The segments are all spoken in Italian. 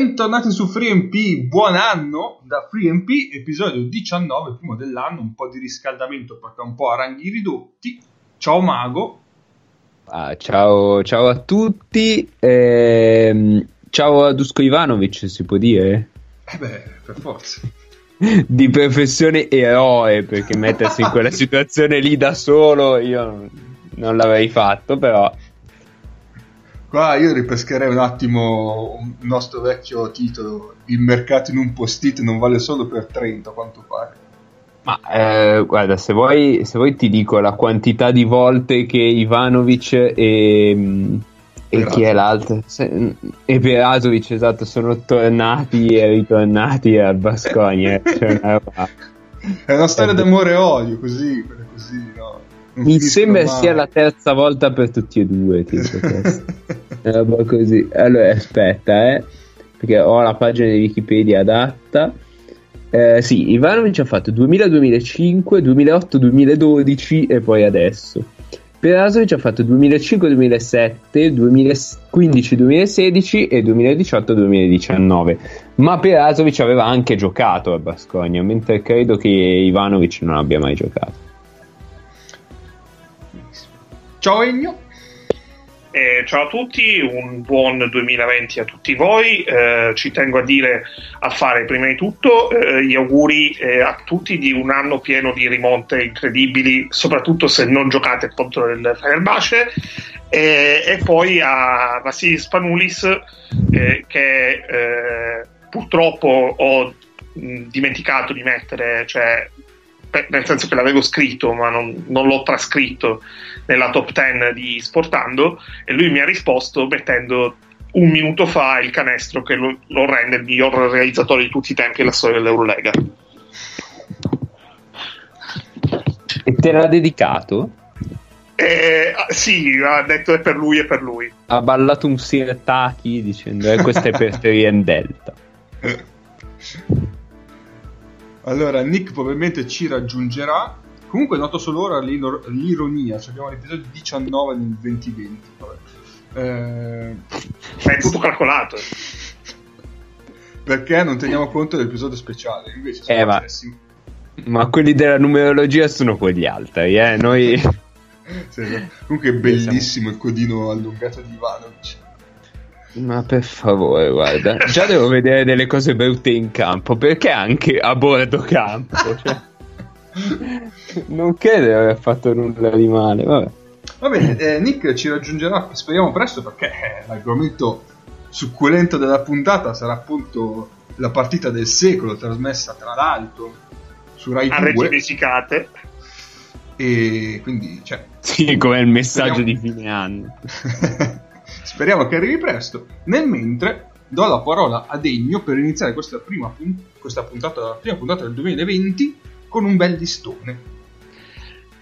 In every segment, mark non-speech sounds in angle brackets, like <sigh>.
Bentornati su FreeMP, buon anno da FreeMP, episodio 19, primo dell'anno, un po' di riscaldamento perché un po' a ranghi ridotti. Ciao Mago. Ah, ciao, ciao, a tutti, ehm, ciao a Dusko Ivanovic, si può dire? Eh beh, per forza. <laughs> Di professione eroe, perché mettersi in quella <laughs> situazione lì da solo io non l'avrei fatto, però Qua io ripescherei un attimo un nostro vecchio titolo, il mercato in un post-it non vale solo per 30, quanto pare. Ma eh, guarda, se vuoi, se vuoi ti dico la quantità di volte che Ivanovic e, e chi è l'altro? Se, e Perasovic, esatto, sono tornati e ritornati al Basconia. cioè. <laughs> È una storia d'amore e odio, così, così, no? Mi sembra mai. sia la terza volta per tutti e due. Tipo <laughs> così. Allora, aspetta, eh, perché ho la pagina di Wikipedia adatta. Eh, sì, Ivanovic ha fatto 2000-2005, 2008-2012 e poi adesso. Perasovic ha fatto 2005-2007, 2015-2016 e 2018-2019. Ma Perasovic aveva anche giocato a Bascogna, mentre credo che Ivanovic non abbia mai giocato. Ciao Egno. Eh, ciao a tutti, un buon 2020 a tutti voi. Eh, ci tengo a dire, a fare prima di tutto eh, gli auguri eh, a tutti di un anno pieno di rimonte incredibili, soprattutto se non giocate contro il Fenerbahce. e poi a Vasilis Spanulis, eh, che eh, purtroppo ho dimenticato di mettere, cioè, nel senso che l'avevo scritto, ma non, non l'ho trascritto nella top 10 di Sportando e lui mi ha risposto mettendo un minuto fa il canestro che lo, lo rende il miglior realizzatore di tutti i tempi della storia dell'Eurolega. E te l'ha dedicato? Eh, sì, ha detto è per lui e per lui. Ha ballato un Sirtaki dicendo eh, questo è <laughs> per te in Delta. <laughs> allora, Nick probabilmente ci raggiungerà Comunque noto solo ora l'ironia, cioè abbiamo l'episodio 19 nel 2020. Eh... È tutto calcolato. <laughs> Perché non teniamo conto dell'episodio speciale, invece eh, ma... ma... quelli della numerologia sono quelli altri, eh? Noi... <laughs> sì. Comunque è bellissimo il codino allungato di Ivanovic. Ma per favore, guarda, già devo vedere delle cose brutte in campo, perché anche a bordo campo? Cioè non credo di aver fatto nulla di male. Vabbè. Va bene, eh, Nick ci raggiungerà, speriamo presto, perché eh, l'argomento succulento della puntata sarà appunto la partita del secolo, trasmessa tra l'altro su Rai 2. A regimesicate. E quindi, cioè... Sì, come il messaggio speriamo... di fine anno. <laughs> speriamo che arrivi presto. Nel mentre, do la parola a Degno per iniziare questa, prima questa puntata, prima puntata del 2020 con un bel listone.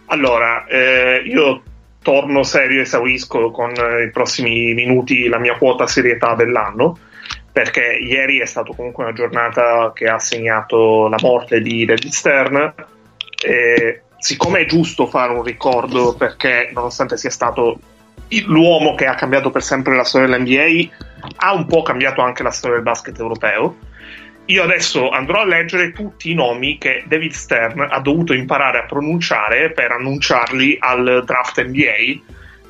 Allora, eh, io torno serio e esaurisco con eh, i prossimi minuti la mia quota serietà dell'anno, perché ieri è stata comunque una giornata che ha segnato la morte di David Stern. E siccome è giusto fare un ricordo, perché nonostante sia stato l'uomo che ha cambiato per sempre la storia dell'NBA, ha un po' cambiato anche la storia del basket europeo io adesso andrò a leggere tutti i nomi che David Stern ha dovuto imparare a pronunciare per annunciarli al draft NBA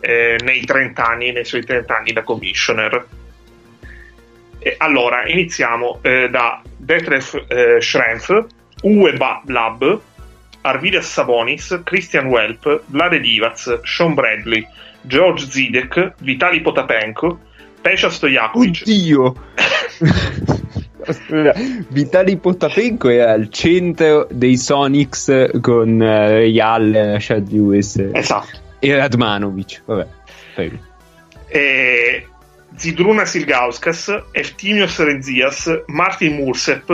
eh, nei 30 anni, nei suoi 30 anni da commissioner. E allora, iniziamo eh, da Detlef eh, Schrempf, Uwe Blab, Arvidas Savonis, Christian Welp, Vlade Divac, Sean Bradley, George Zidek, Vitali Potapenko, Pesha Stojakovic. Oddio! Vitali Potapenko è al centro dei Sonics con uh, Real, Rashad Lewis esatto. e Radmanovic. Vabbè, prego. E... Zidruna Silgauskas, Eftimios Renzias, Martin Mursep,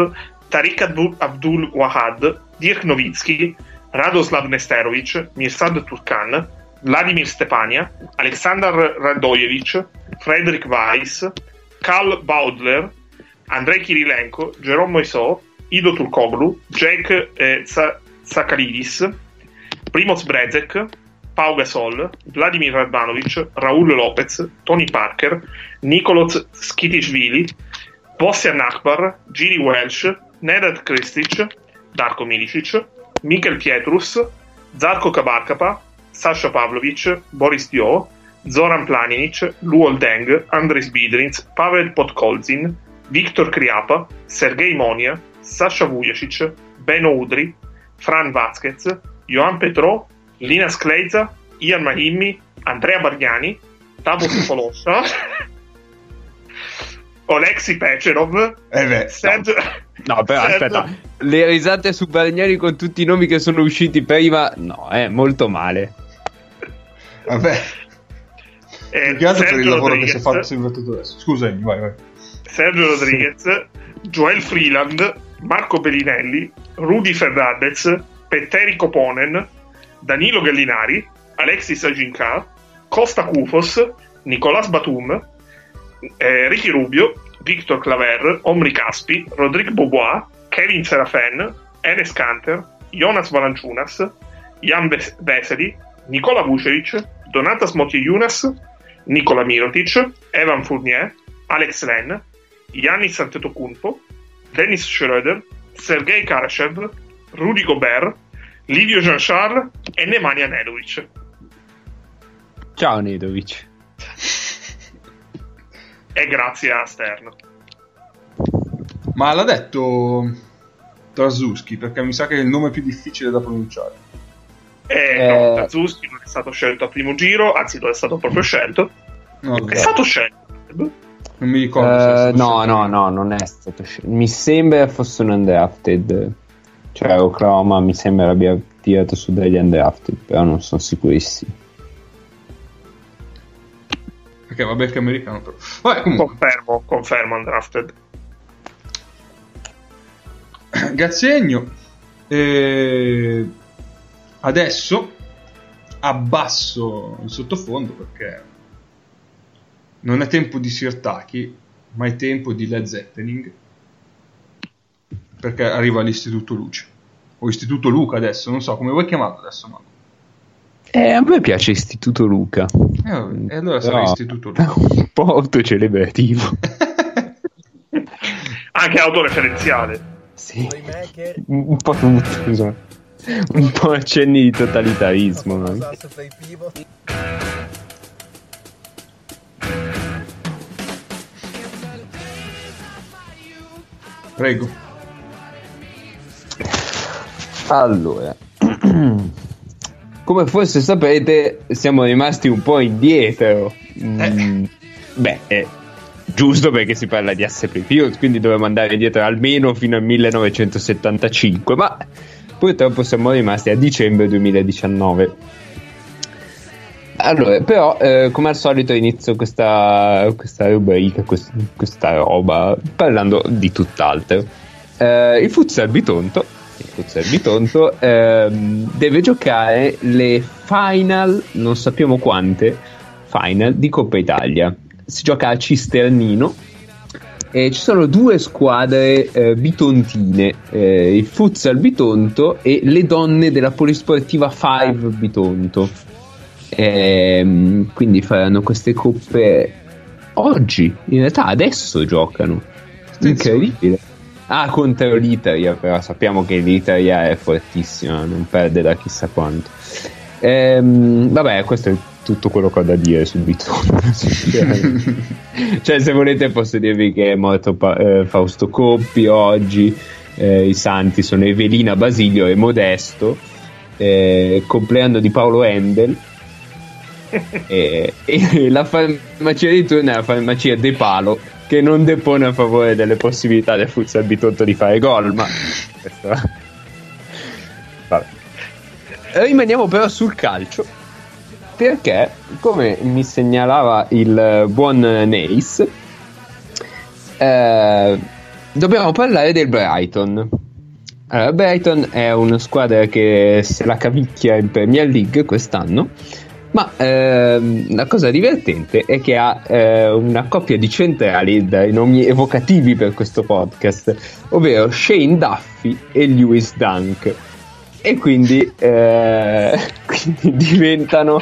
Tariq Abdul, Abdul Wahad, Dirk Nowitzki, Radoslav Nesterovic, Mirsad Turkan, Vladimir Stepania, Aleksandar Radojevic, Frederick Weiss, Karl Baudler, Andrei Kirilenko, Jerome Moiso, Ido Turkoglu, Jake eh, Zakalidis, Primoz Brezek, Pau Gasol, Vladimir Radvanovic, Raul Lopez, Tony Parker, Nikoloz Skitishvili, Bosjan Akbar, Giri Welsh, Nenad Kristic, Darko Milicic, Mikel Pietrus, Zarko Kabakapa, Sasha Pavlovic, Boris Dio, Zoran Planinic, Luol Deng, Andres Bidrins, Pavel Podkolzin, Viktor Kriapa, Sergei Monia, Sasha Vujacic, Beno Udri, Fran Vazquez, Johan Petro, Lina Skleiza, Ian Mahimmi, Andrea Bargnani, Tavo Sopoloscia, <laughs> Oleksi Pecerov, Eh beh, Sergio... No, però Sergio- aspetta, le risate su Bargnani con tutti i nomi che sono usciti prima, no, è molto male. Vabbè. eh, Più che altro per il Sergio lavoro che si è Rodriguez, fatto soprattutto adesso. Scusami, vai, vai. Sergio Rodriguez, Joel Freeland, Marco Bellinelli, Rudy Fernandez, Petteri Koponen, Danilo Gallinari, Alexis Aginca, Costa Kufos, Nicolas Batum, eh, Ricky Rubio, Victor Claver, Omri Caspi, Rodrigue Bobois, Kevin Serafen, Enes Kanter, Jonas Valanciunas, Jan Ves- Veseli, Nicola Vucevic, Donatas Motijunas, Nicola Mirotic, Evan Fournier, Alex Len, Yannis Antetokounmpo, Dennis Schroeder, Sergei Karashev, Rudy Gobert, Livio Jean-Charles e Nemanja Nedovic. Ciao Nedovic. E grazie a Stern. Ma l'ha detto Trasuski perché mi sa che è il nome più difficile da pronunciare. E Eh. no, Kazuski non è stato scelto al primo giro, anzi non è stato proprio scelto. No, È stato scelto. non mi ricordo. se è Eh, stato no, scelto. no, no, non è stato scelto. Mi sembra fosse un undrafted. Cioè, Oklahoma mi sembra abbia tirato su degli undrafted, però non sono sicurissimo. Perché vabbè che è americano però. Vabbè, comunque, Confermo, confermo undrafted. Gazzegno. Eh, adesso abbasso il sottofondo perché non è tempo di Sirtaki, ma è tempo di Led Zeppelin. Perché arriva l'istituto Luce. O istituto Luca adesso, non so come vuoi chiamarlo adesso, ma. Eh, a me piace Istituto Luca. Eh, e allora sarà Però- istituto Luca. <laughs> un po' autocelebrativo. Anche autoreferenziale. sì. Un po' tutto, insomma. Un po' accenni di totalitarismo. no? Prego. Allora, <clears throat> come forse sapete, siamo rimasti un po' indietro. Mm, Beh, è giusto perché si parla di Asse Period, quindi dobbiamo andare indietro almeno fino al 1975, ma purtroppo siamo rimasti a dicembre 2019. Allora, però, eh, come al solito inizio questa, questa rubrica, quest- questa roba, parlando di tutt'altro. Eh, il Futsal Bitonto, il Futsal Bitonto ehm, deve giocare le final, non sappiamo quante, final di Coppa Italia. Si gioca a Cisternino e ci sono due squadre eh, bitontine, eh, il Futsal Bitonto e le donne della Polisportiva 5 Bitonto. Ehm, quindi faranno queste coppe oggi, in realtà adesso giocano. Incredibile. Ah, contro l'Italia, però sappiamo che l'Italia è fortissima, non perde da chissà quanto. Ehm, vabbè, questo è tutto quello che ho da dire sul Bitonto. <laughs> cioè, se volete, posso dirvi che è morto Pa- eh, Fausto Coppi oggi. eh, I santi sono Evelina Basilio e Modesto. Eh, compleanno di Paolo Endel. <laughs> e, e la farmacia di turno è la farmacia De Palo che non depone a favore delle possibilità del Futsal Bitonto di fare gol ma questo- Vabbè. rimaniamo però sul calcio perché come mi segnalava il buon Neis eh, dobbiamo parlare del Brighton allora, Brighton è una squadra che se la cavicchia in Premier League quest'anno ma ehm, la cosa divertente è che ha eh, una coppia di centrali dai nomi evocativi per questo podcast, ovvero Shane Duffy e Lewis Dunk. E quindi, eh, <laughs> quindi diventano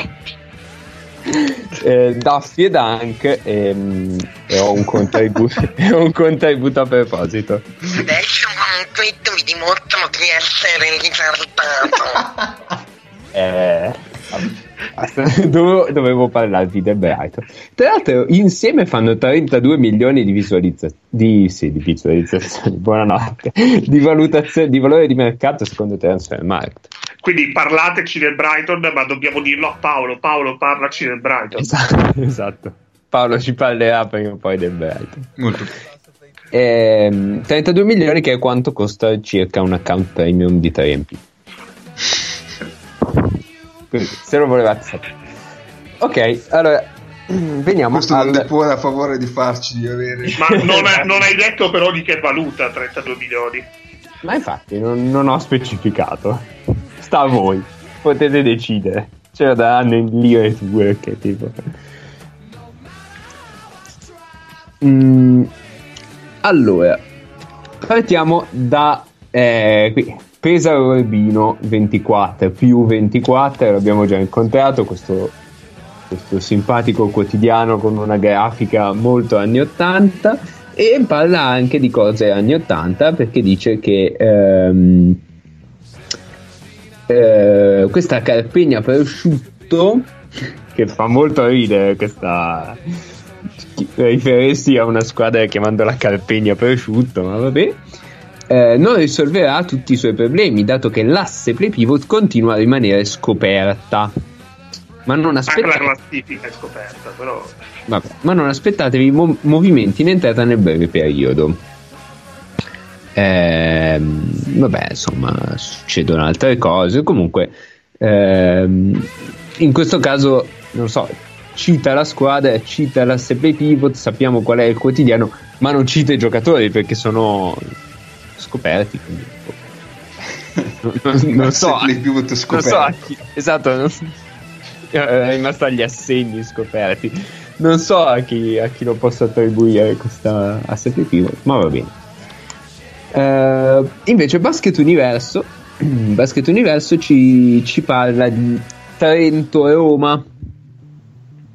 eh, Duffy e Dunk e, mm, e, ho un contributo, <laughs> e ho un contributo a proposito. Adesso con un tweet vi dimostrano di essere ritardato. <laughs> eh <laughs> dovevo, dovevo parlarvi del Brighton. Tra l'altro, insieme fanno 32 milioni di visualizzazioni. Di, sì, di visualizzazioni, buonanotte. Di valutazione, di valore di mercato secondo Transfermarkt. Quindi parlateci del Brighton, ma dobbiamo dirlo a Paolo. Paolo, parlaci del Brighton. Esatto. <laughs> esatto. Paolo ci parlerà prima o poi del Brighton. Molto. Eh, 32 milioni che è quanto costa circa un account premium di 3MP. Quindi, se lo volevate sapere. Ok, allora <clears throat> veniamo Questo al... non depone a favore di farci di avere... Ma <laughs> non, è, non, hai detto però di che valuta 32 milioni. Ma infatti non, non ho specificato. Sta a voi. Potete decidere. Ce lo daranno in lire tue che tipo... Mm, allora, partiamo da eh, qui Pesaro Urbino 24 più 24, l'abbiamo già incontrato, questo, questo simpatico quotidiano con una grafica molto anni 80 e parla anche di cose anni 80 perché dice che ehm, eh, questa carpegna prosciutto che fa molto ridere questa riferirsi a una squadra chiamandola carpegna prosciutto ma vabbè eh, non risolverà tutti i suoi problemi, dato che l'asse play pivot continua a rimanere scoperta. Ma non aspettatevi. Anche la classifica è scoperta, però. Vabbè, ma non aspettatevi mo- movimenti in entrata nel breve periodo. Ehm, vabbè, insomma, succedono altre cose. Comunque, ehm, in questo caso, non so, cita la squadra, cita l'asse play pivot, sappiamo qual è il quotidiano, ma non cita i giocatori perché sono scoperti. Quindi, non, <laughs> non, non so, non so chi, esatto, non, è rimasto agli assegni scoperti. Non so a chi, a chi lo posso attribuire questa pivot, ma va bene. Uh, invece Basket Universo, <clears throat> Basket Universo ci, ci parla di Trento e Roma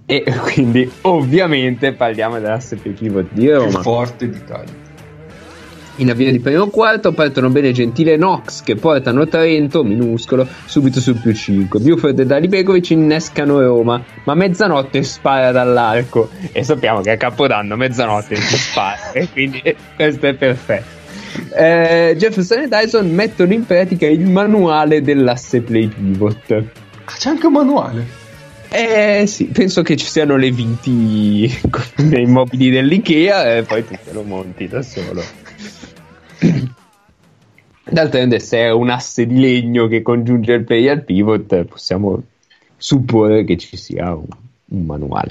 e quindi ovviamente parliamo dell'asset pivot di Roma. Più forte d'Italia. In avvio di primo quarto partono bene Gentile Nox che portano Trento, minuscolo, subito sul più 5. Buford e Dali Begovic innescano Roma, ma mezzanotte spara dall'arco. E sappiamo che a Capodanno mezzanotte si spara, e quindi questo è perfetto. Eh, Jefferson e Dyson mettono in pratica il manuale dell'asse play pivot. Ah, c'è anche un manuale? Eh sì, penso che ci siano le viti <laughs> nei mobili dell'IKEA e poi tu te lo monti da solo. <clears throat> D'altronde, se è un asse di legno che congiunge il play al pivot, possiamo supporre che ci sia un, un manuale.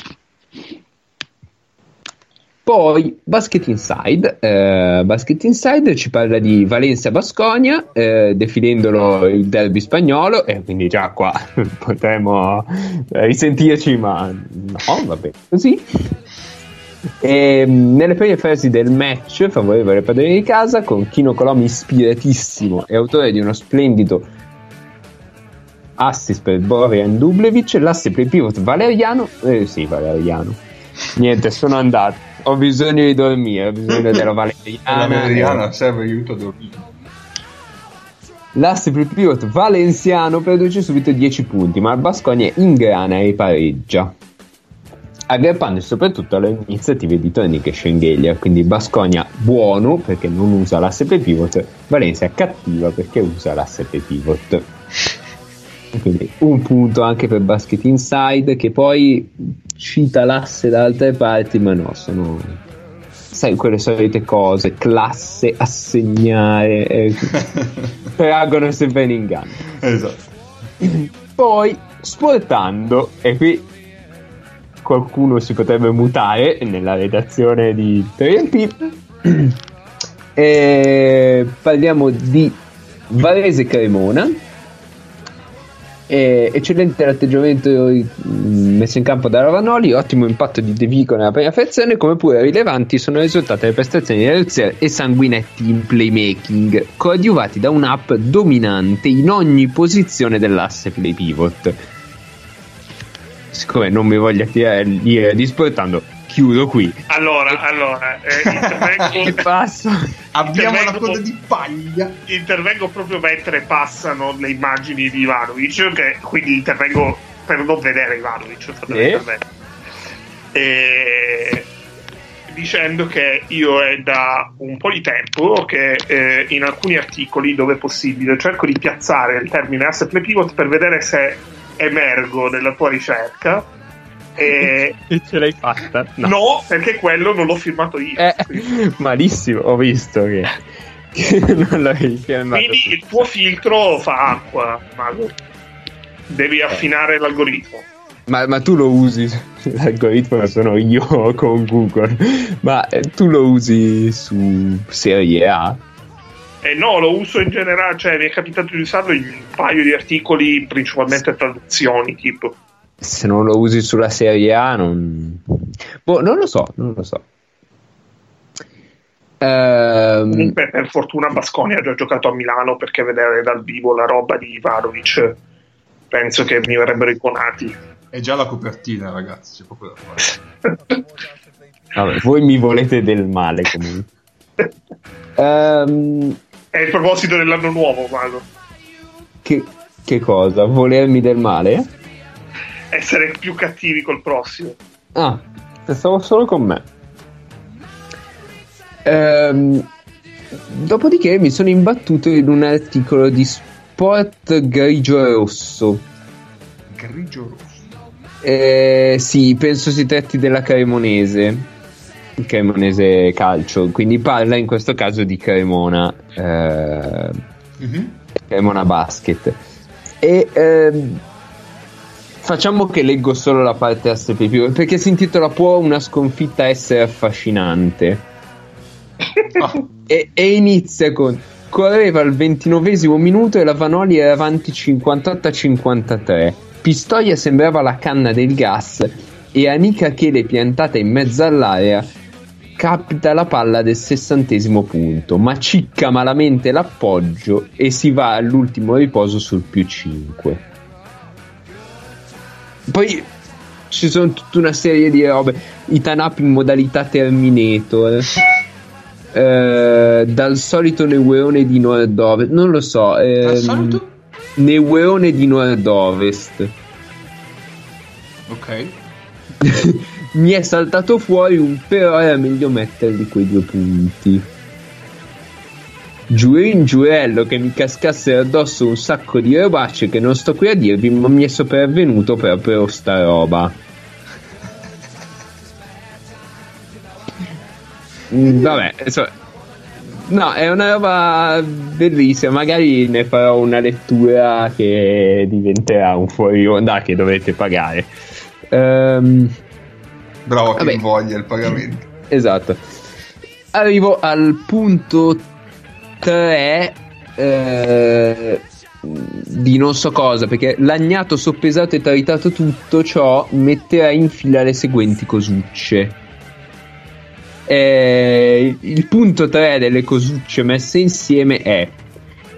Poi Basket Inside, eh, Basket Inside ci parla di Valencia Basconia, eh, definendolo il derby spagnolo, e quindi già qua <laughs> potremmo risentirci, ma no, va bene così. E, nelle prime fasi del match, favorevole ai padroni di casa, con Kino Colomi ispiratissimo e autore di uno splendido assist per Borian Dublevic, l'asse play pivot Valeriano, eh sì, Valeriano. Niente, sono andato. Ho bisogno di dormire, ho bisogno della Valeriana. La <laughs> Valeriana serve aiuto a dormire. L'asse play pivot Valenciano produce subito 10 punti, ma il Basconia ingrana e pareggia aggrappando soprattutto alle iniziative di Tony che Schengelia, quindi Basconia buono perché non usa l'asse pivot, Valencia cattiva perché usa l'asse pivot. Quindi un punto anche per Basket Inside che poi cita l'asse da altre parti, ma no, sono sai quelle solite cose, classe, assegnare, eh, <laughs> traggono sempre in inganno. Esatto. Poi sportando, e qui qualcuno si potrebbe mutare nella redazione di 3MP. <clears throat> e parliamo di Varese Cremona. E eccellente l'atteggiamento messo in campo da Ravanoli, ottimo impatto di De Vico nella prima frazione, come pure rilevanti sono risultate le prestazioni di Rezier e Sanguinetti in playmaking, coadiuvati da un'app dominante in ogni posizione dell'asse play pivot siccome non mi voglio tirare l'ira di sportando, chiudo qui. Allora, allora, eh, <laughs> intervengo, passo. Abbiamo la Intervengo- coda di paglia. intervengo proprio mentre passano le immagini di Ivanovic, che quindi intervengo per non vedere Ivanovic. l'intervento. E dicendo che io è da un po' di tempo che eh, in alcuni articoli dove è possibile cerco di piazzare il termine asset pivot per vedere se emergo nella tua ricerca e <laughs> E ce l'hai fatta? no, perché quello non l'ho firmato io Eh, <laughs> malissimo, ho visto che, <laughs> che non l'avevi firmato. quindi il tuo filtro fa acqua Mago devi affinare l'algoritmo Ma, ma tu lo usi, l'algoritmo sono io con Google, ma eh, tu lo usi su Serie A? Eh no, lo uso in generale, cioè mi è capitato di usarlo in un paio di articoli, principalmente traduzioni, tipo. Se non lo usi sulla Serie A non... Boh, non lo so, non lo so. Ehm, Comunque, per fortuna Basconi ha già giocato a Milano perché vedere dal vivo la roba di Ivanovic penso che mi verrebbero iconati. È già la copertina, ragazzi. C'è poco da fare. vabbè, voi mi volete del male comunque. <laughs> Ehm, È il proposito dell'anno nuovo, Mago. che, che cosa? Volermi del male? Essere più cattivi col prossimo. Ah, stavo solo con me. Ehm, dopodiché mi sono imbattuto in un articolo di Sport Grigio Rosso. Grigio rosso. Eh, sì, penso si tratti della Cremonese. Il Cremonese Calcio, quindi parla in questo caso di Cremona. eh, Mhm. Cremona Basket. E ehm, facciamo che leggo solo la parte SPP perché si intitola Può una sconfitta essere affascinante? <laughs> E, e inizia con correva al 29 minuto e la Vanoli era avanti 58 a 53. Pistoia sembrava la canna del gas e Anica Chele piantata in mezzo all'area capita la palla del sessantesimo punto, ma cicca malamente l'appoggio e si va all'ultimo riposo sul più 5. Poi ci sono tutta una serie di robe. I Tanap in modalità Terminator. Eh, dal solito neueone di nord-ovest, non lo so. solito? Neueone di nord-ovest. Ok. <laughs> Mi è saltato fuori un però era meglio metterli quei due punti. Giurin giurello che mi cascasse addosso un sacco di robacce che non sto qui a dirvi, ma mi è sopravvenuto proprio sta roba. Mm, Vabbè, insomma, no, è una roba bellissima. Magari ne farò una lettura che diventerà un fuori onda che dovete pagare. Ehm. Bravo che invoglia il pagamento. Esatto. Arrivo al punto 3 eh, di non so cosa, perché l'agnato soppesato e tritato tutto ciò metterà in fila le seguenti cosucce. Eh, il punto 3 delle cosucce messe insieme è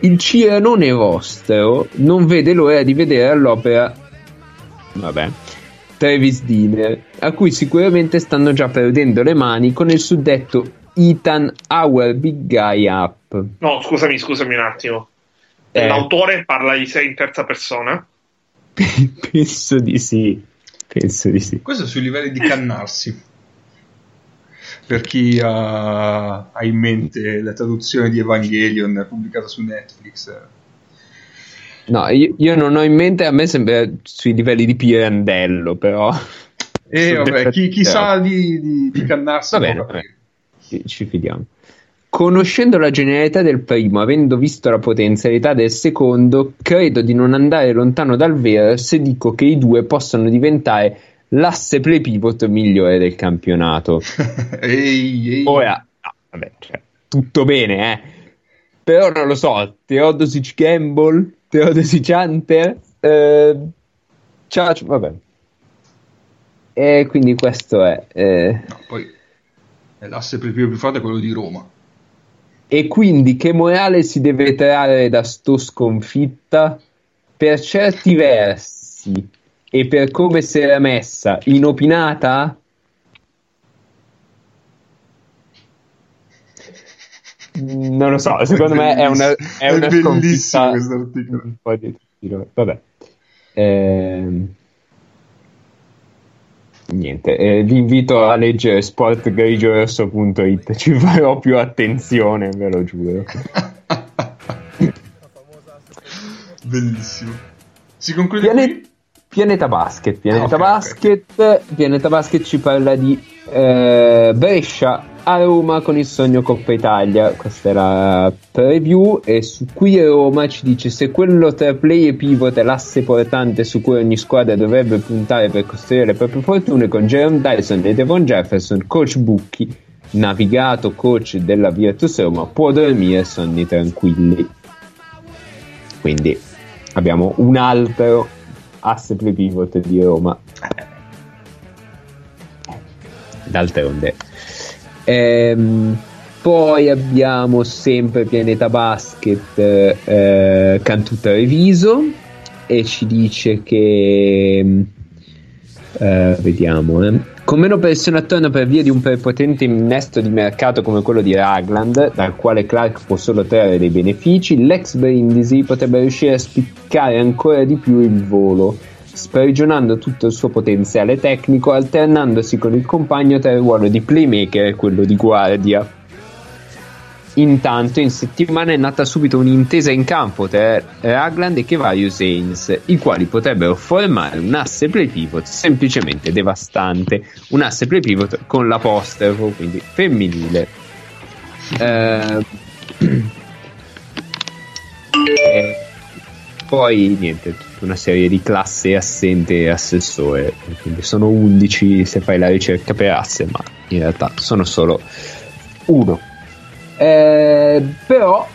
il Ciranone vostro non vede l'ora di vedere all'opera vabbè Travis Diner, a cui sicuramente stanno già perdendo le mani con il suddetto Ethan Our Big Guy Up. No, scusami, scusami un attimo. Eh. L'autore parla di sé in terza persona? <laughs> Penso di sì. Penso di sì. Questo sui livelli di cannarsi. Per chi ha, ha in mente la traduzione di Evangelion pubblicata su Netflix. No, io, io non ho in mente, a me sembra sui livelli di Pirandello, però. E Sono vabbè, chi, chi sa di, di, di cannarsi Va bene. Ci, ci fidiamo. Conoscendo la genialità del primo, avendo visto la potenzialità del secondo, credo di non andare lontano dal vero se dico che i due possono diventare l'asse play pivot migliore del campionato. <laughs> ehi, ehi. Ora, no, vabbè, cioè, tutto bene, eh. Però non lo so, Teodosic Gamble, Teodosic Hunter, eh, Ciao, vabbè. E quindi questo è. eh, No, poi l'asse più, più forte è quello di Roma. E quindi che morale si deve trarre da sto sconfitta? Per certi versi e per come si era messa, inopinata? Non lo so, secondo me è una, è una bellissimo questo articolo. un po' di. Vabbè. Ehm, Niente, eh, vi invito a leggere sportgrigioso.it, <laughs> ci farò più attenzione, ve lo giuro. <laughs> Bellissimo. Si conclude Piane- qui? Pianeta Basket, Pianeta Ah, ok, Basket, Pianeta Basket ci parla di eh, Brescia a Roma con il sogno Coppa Italia. Questa la preview e su qui Roma ci dice se quello tra play e pivot è l'asse portante su cui ogni squadra dovrebbe puntare per costruire le proprie fortune con Jerome Dyson e Devon Jefferson, coach Bucchi, navigato coach della Virtus Roma, può dormire sonni tranquilli. Quindi abbiamo un altro asse play pivot di Roma. D'altronde. Ehm, poi abbiamo sempre Pianeta Basket eh, Cantuta Reviso e ci dice che eh, vediamo eh. con meno pressione attorno per via di un prepotente innesto di mercato come quello di Ragland dal quale Clark può solo trarre dei benefici l'ex Brindisi potrebbe riuscire a spiccare ancora di più il volo sprigionando tutto il suo potenziale tecnico, alternandosi con il compagno tra il ruolo di playmaker e quello di guardia. Intanto, in settimana è nata subito un'intesa in campo tra Ragland e Kevarius Haynes, i quali potrebbero formare un asse play pivot semplicemente devastante. Un asse play pivot con l'apostrofo, quindi femminile. Eh, <clears throat> eh, poi niente, tutta una serie di classe assente e assessore, quindi sono 11 se fai la ricerca per asse, ma in realtà sono solo uno. Eh, però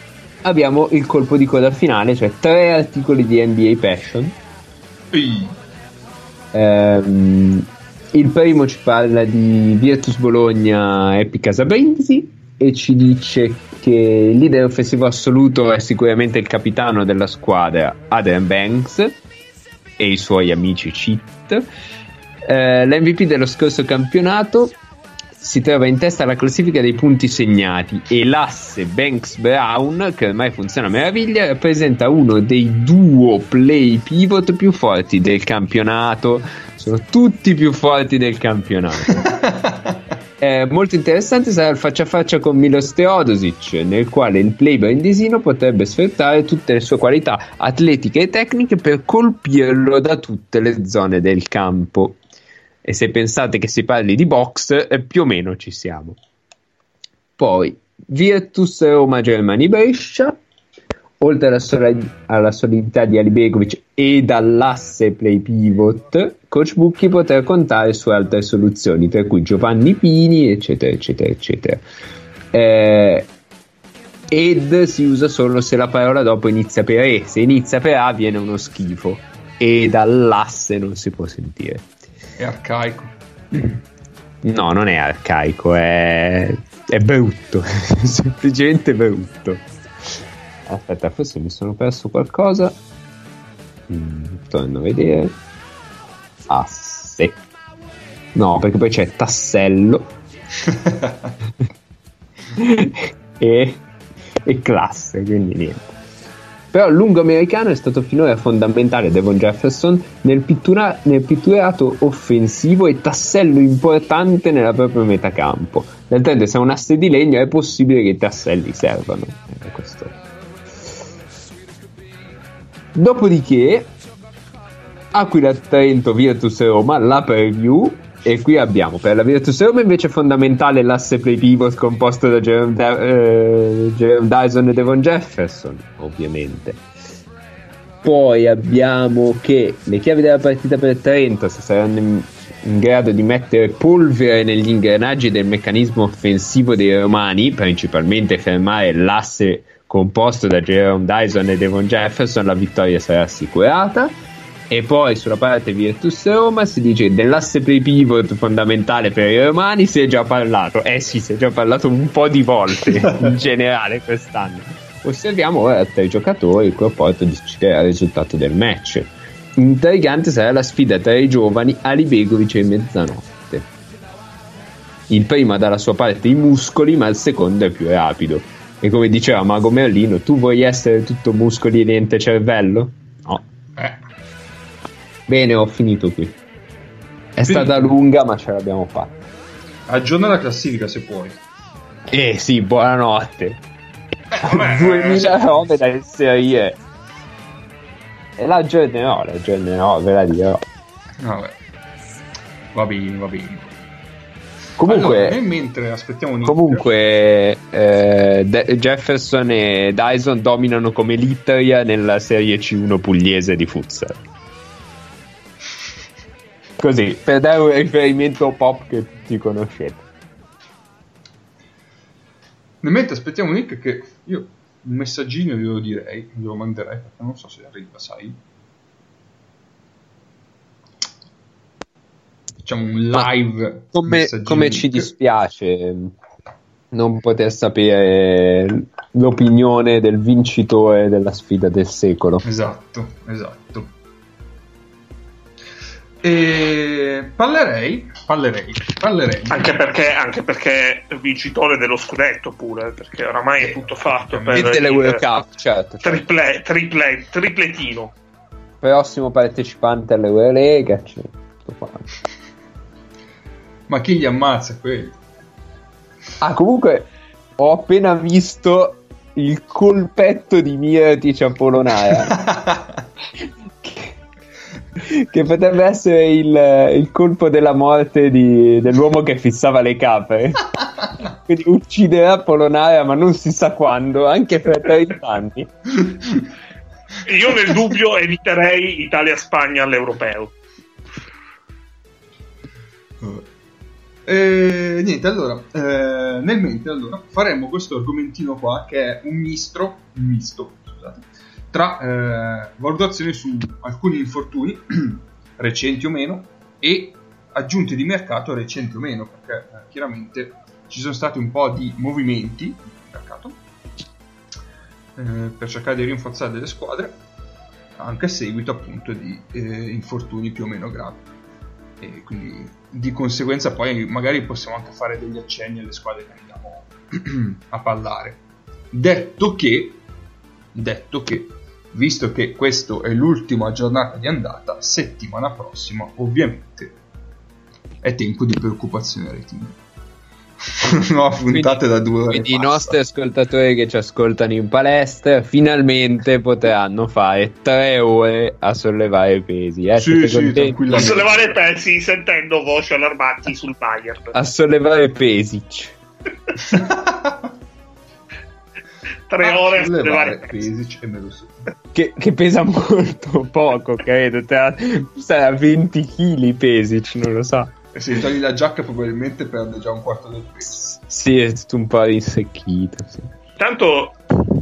abbiamo il colpo di coda finale, cioè tre articoli di NBA Passion. Ehm, il primo ci parla di Virtus Bologna Epic Casa Brindisi e ci dice che il leader offensivo assoluto è sicuramente il capitano della squadra Adrian Banks e i suoi amici cheat. Eh, L'MVP dello scorso campionato si trova in testa alla classifica dei punti segnati e l'asse Banks Brown, che ormai funziona a meraviglia, rappresenta uno dei duo play pivot più forti del campionato. Sono tutti più forti del campionato. <laughs> Eh, molto interessante sarà il faccia a faccia con Milos Teodosic, nel quale il play brindisino potrebbe sfruttare tutte le sue qualità atletiche e tecniche per colpirlo da tutte le zone del campo. E se pensate che si parli di box, eh, più o meno ci siamo. Poi Virtus Roma Germani Brescia, oltre alla, soli- alla solidità di Ali Begovic e dall'asse play pivot, Coach Bucchi potrà contare su altre soluzioni, tra cui Giovanni Pini, eccetera, eccetera, eccetera. Eh, ed si usa solo se la parola dopo inizia per E, se inizia per A viene uno schifo e dall'asse non si può sentire. è arcaico. No, non è arcaico, è, è brutto, <laughs> semplicemente brutto. Aspetta, forse mi sono perso qualcosa. Mm, torno a vedere. Asse. No, perché poi c'è tassello <laughs> e, e classe, quindi niente. Però il lungo americano è stato finora fondamentale Devon Jefferson nel, pittura- nel pitturato offensivo e tassello importante nella propria metacampo. D'altronde, se è un asse di legno è possibile che i tasselli servano. Questo. Dopodiché, Aquila Trento Virtus Roma, la preview. E qui abbiamo per la Virtus Roma invece fondamentale l'asse play pivot composto da Jerome, Da- eh, Jerome Dyson e Devon Jefferson, ovviamente. Poi abbiamo che le chiavi della partita per Trento, se saranno in, in grado di mettere polvere negli ingranaggi del meccanismo offensivo dei romani, principalmente fermare l'asse composto da Jerome Dyson e Devon Jefferson, la vittoria sarà assicurata. E poi sulla parte Virtus Roma si dice dell'asse play pivot fondamentale per i romani si è già parlato. Eh sì, si è già parlato un po' di volte <laughs> in generale quest'anno. Osserviamo ora tre giocatori, il rapporto deciderà il risultato del match. intrigante sarà la sfida tra i giovani Ali Begovic e Mezzanotte. Il primo ha dalla sua parte i muscoli, ma il secondo è più rapido. E come diceva Mago Merlino, tu vuoi essere tutto muscoli e niente cervello? No. Eh. Bene, ho finito qui. È Quindi- stata lunga, ma ce l'abbiamo fatta. Aggiorna la classifica se puoi. Eh sì, buonanotte. vabbè, 2009 da serie. E la aggiornerò, la aggiornerò, ve la dirò. Vabbè. Va bene, va bene. Comunque, Allora, mentre aspettiamo Nick, comunque eh, De- Jefferson e Dyson dominano come Litteria nella serie C1 pugliese di futsal. Così, per dare un riferimento pop che tutti conoscete. nel mentre aspettiamo Nick che io un messaggino glielo direi, glielo manderei perché non so se arriva, sai. Facciamo un live. Come, come ci dispiace non poter sapere l'opinione del vincitore della sfida del secolo. Esatto, esatto. E parlerei, parlerei, parlerei. Anche perché, anche perché è vincitore dello scudetto pure, perché oramai è tutto fatto per E delle il World Cup, certo. certo. triple, triple, tripletino. Prossimo partecipante all'Eurolega. Cioè, tutto qua. Ma chi gli ammazza quelli? Ah, comunque, ho appena visto il colpetto di Mirtic a Polonara. che, <laughs> che potrebbe essere il, il colpo della morte di- dell'uomo che fissava le capre. Quindi ucciderà Polonara, ma non si sa quando, anche per 30 anni. Io nel dubbio eviterei Italia-Spagna all'europeo. E niente, allora, eh, nel mentre allora, faremo questo argomentino qua che è un mistro, un misto, scusate, tra eh, valutazioni su alcuni infortuni, <clears throat> recenti o meno, e aggiunte di mercato recenti o meno, perché eh, chiaramente ci sono stati un po' di movimenti nel mercato eh, per cercare di rinforzare delle squadre, anche a seguito appunto di eh, infortuni più o meno gravi e quindi di conseguenza poi magari possiamo anche fare degli accenni alle squadre che andiamo <clears throat> a parlare. Detto che, detto che, visto che questo è l'ultima giornata di andata, settimana prossima ovviamente è tempo di preoccupazione retina. <laughs> Nuova puntata da due ore. Quindi i nostri ascoltatori che ci ascoltano in palestra finalmente potranno fare tre ore a sollevare pesi. Eh? Sì, Siete sì? A sollevare i pezzi sentendo voci allarmanti sul Bayern. A sollevare Pesic. <laughs> Tre Ah, ore a sollevare i. Pesic e Melusi. Che, che pesa molto poco, credo. Sarà 20 kg Pesic, non lo so. E se gli togli la giacca probabilmente perde già un quarto del peso. Sì, è tutto un po' rinsecchito. Sì. Tanto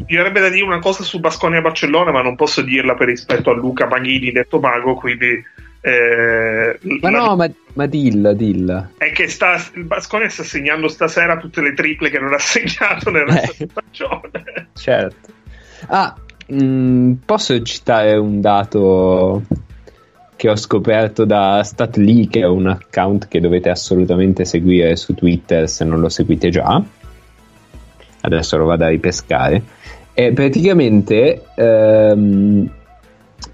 mi avrebbe da dire una cosa su Basconia Barcellona, ma non posso dirla per rispetto a Luca Maghini, detto Mago, quindi eh, Ma la- no, ma, ma dilla, dilla. è che sta, il Basconia sta segnando stasera tutte le triple che non ha <laughs> segnato nel resto Eh. stagione. Certo. Ah, mh, posso citare un dato che ho scoperto da StatLee, che è un account che dovete assolutamente seguire su Twitter se non lo seguite già. Adesso lo vado a ripescare. E praticamente ehm,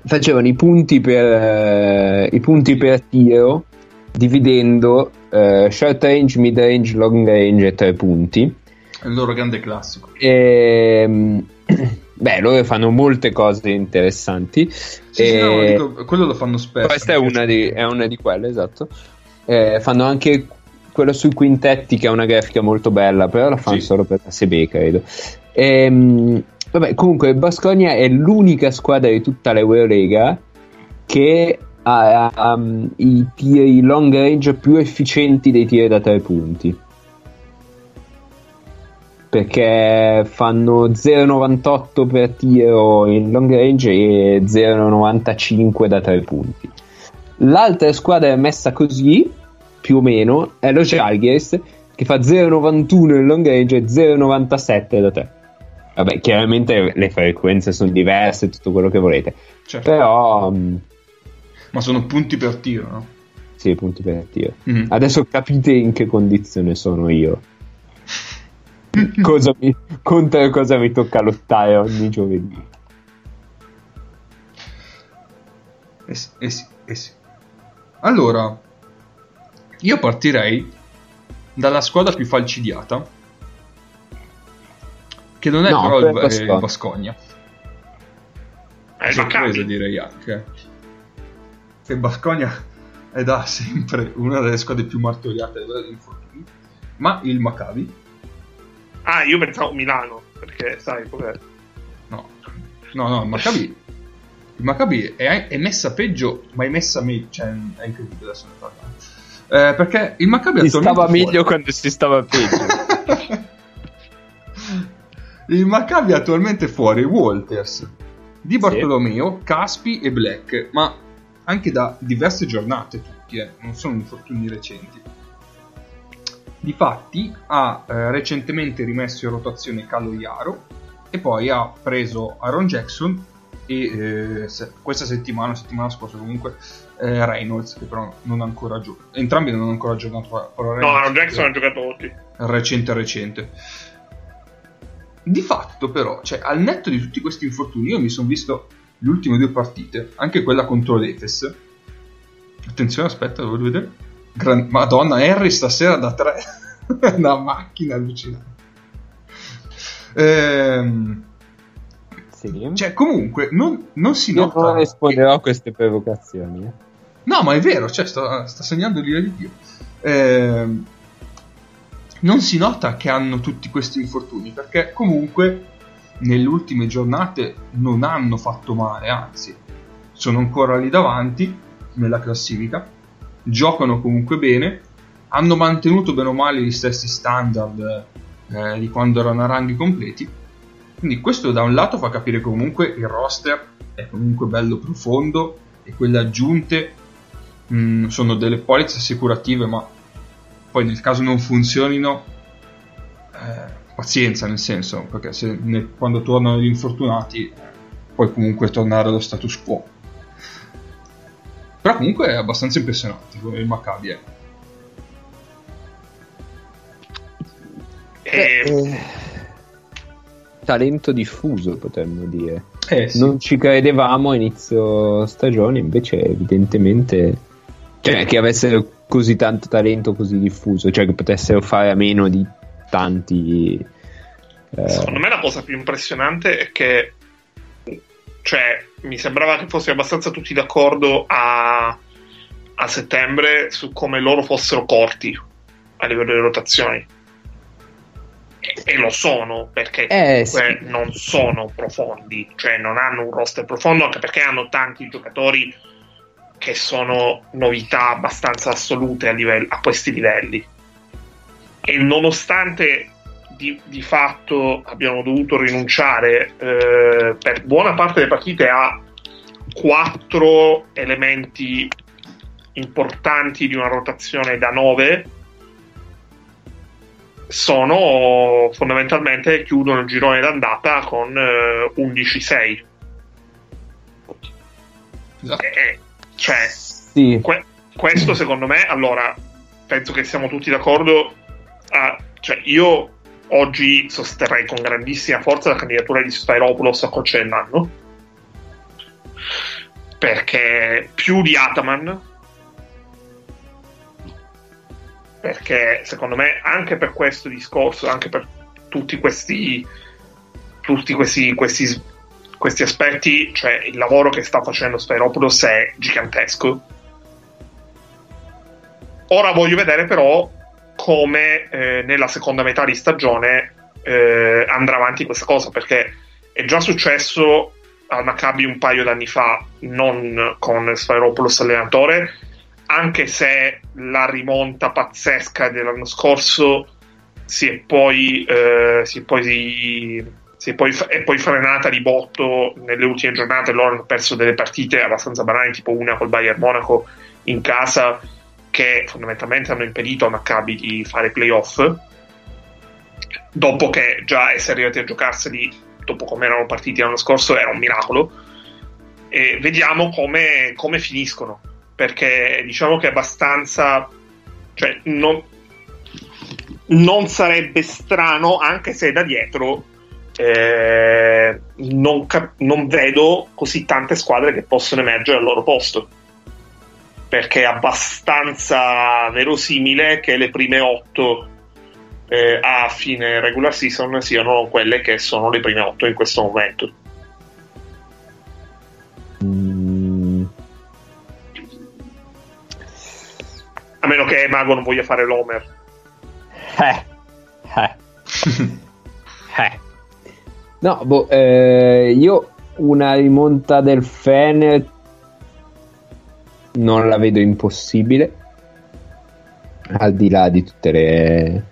facevano i punti per eh, i punti per tiro dividendo eh, short range, mid range, long range e tre punti. È il loro grande classico. Ehm, <clears throat> beh, loro fanno molte cose interessanti. Sì, sì, E- no, dico, quello lo fanno spesso. Questa è una, di, è una di quelle, esatto. Eh, fanno anche quello sui quintetti, che è una grafica molto bella, però la fanno Sì. solo per la SB, credo. Ehm, vabbè, comunque, Basconia è l'unica squadra di tutta l'Eurolega che ha, ha, um, i tiri long range più efficienti dei tiri da tre punti. Perché fanno 0,98 per tiro in long range e 0,95 da tre punti. L'altra squadra messa così, più o meno, è lo Žalgiris che fa 0,91 in long range e 0,97 da tre. Vabbè, chiaramente le frequenze sono diverse, tutto quello che volete. Certo. Però, mh, Ma sono punti per tiro, no? Sì, punti per tiro. Mhm. Adesso capite in che condizione sono io. <laughs> cosa mi, contro cosa mi tocca lottare ogni giovedì. Eh sì, eh sì, eh sì. Allora, io partirei dalla squadra più falcidiata, che non è No, però il, per eh, Bascogna. il Bascogna. È il Sorpresa direi anche. Che Bascogna è da sempre una delle squadre più martoriate a livello di infortuni, ma il Maccabi, Ah, io pensavo Milano, perché sai com'è. no, no, no, il Maccabi, il Maccabi è, è messa peggio, ma è messa meglio, cioè è incredibile adesso ne parliamo. Eh, perché il Maccabi Si attualmente stava meglio quando si stava peggio. <laughs> Il Maccabi è attualmente fuori Walters, Di Bartolomeo, Caspi e Black, ma anche da diverse giornate tutti, eh, non sono infortuni recenti. Difatti ha eh, recentemente rimesso in rotazione Calo Iaro e poi ha preso Aaron Jackson e eh, se- questa settimana, settimana scorsa comunque, eh, Reynolds, che però non ha ancora giocato. Entrambi non hanno ancora giocato. Però No, Aaron Jackson ha giocato tutti. recente recente. Di fatto, però, cioè, al netto di tutti questi infortuni, io mi sono visto le ultime due partite, anche quella contro l'Efes. Attenzione, aspetta, lo voglio vedere. Gran- Madonna, Harry stasera da tre. <laughs> Una macchina allucinante. Ehm, sì. cioè, comunque, non, non si Io nota. non risponderò a queste provocazioni. eh. No, ma è vero, cioè, sta, sta segnando l'ira di Dio. Ehm, non si nota che hanno tutti questi infortuni, perché comunque nelle ultime giornate non hanno fatto male, anzi, sono ancora lì davanti nella classifica, giocano comunque bene, hanno mantenuto bene o male gli stessi standard eh, di quando erano a ranghi completi. Quindi questo da un lato fa capire comunque il roster è comunque bello profondo e quelle aggiunte mh, sono delle polizze assicurative, ma poi nel caso non funzionino, eh, pazienza nel senso, perché se ne- quando tornano gli infortunati puoi comunque tornare allo status quo. Però comunque è abbastanza impressionante come il Maccabi. eh. E Eh, talento diffuso, potremmo dire. Eh, sì. Non ci credevamo a inizio stagione, invece evidentemente cioè che avessero così tanto talento così diffuso, cioè che potessero fare a meno di tanti eh, secondo me la cosa più impressionante è che cioè, mi sembrava che fossero abbastanza tutti d'accordo a, a settembre su come loro fossero corti a livello di rotazioni. E, e lo sono, perché Eh, comunque sì. non sono profondi, cioè non hanno un roster profondo, anche perché hanno tanti giocatori che sono novità abbastanza assolute a, livello- a questi livelli. E nonostante di, di fatto abbiamo dovuto rinunciare eh, per buona parte delle partite a quattro elementi importanti di una rotazione da 9 sono fondamentalmente chiudono il girone d'andata con eh, 11-6 Esatto. Eh, cioè sì, Que- questo secondo me, allora, penso che siamo tutti d'accordo. a- cioè, io oggi sosterrei con grandissima forza la candidatura di Spyropoulos a coach dell'anno. Perché più di Ataman. Perché secondo me, anche per questo discorso, anche per tutti questi, tutti questi, questi, questi aspetti, cioè il lavoro che sta facendo Spyropoulos è gigantesco. Ora voglio vedere però come eh, nella seconda metà di stagione eh, andrà avanti questa cosa, perché è già successo al Maccabi un paio d'anni fa, non con Sfairopoulos allenatore, anche se la rimonta pazzesca dell'anno scorso si è poi, eh, si è poi, si è poi, è poi frenata di botto nelle ultime giornate. Loro hanno perso delle partite abbastanza banali, tipo una col Bayern Monaco in casa, che fondamentalmente hanno impedito a Maccabi di fare playoff. Dopo che già essere arrivati a giocarseli, dopo come erano partiti l'anno scorso, era un miracolo. e vediamo come, come finiscono perché diciamo che è abbastanza cioè non, non sarebbe strano anche se da dietro eh, non, cap- non, vedo così tante squadre che possono emergere al loro posto perché è abbastanza verosimile che le prime otto eh, a fine regular season siano quelle che sono le prime otto in questo momento. Mm. a meno che Mago non voglia fare l'Homer. Eh eh. <laughs> Eh. No, boh, eh, io una rimonta del Fener non la vedo impossibile, al di là di tutte le,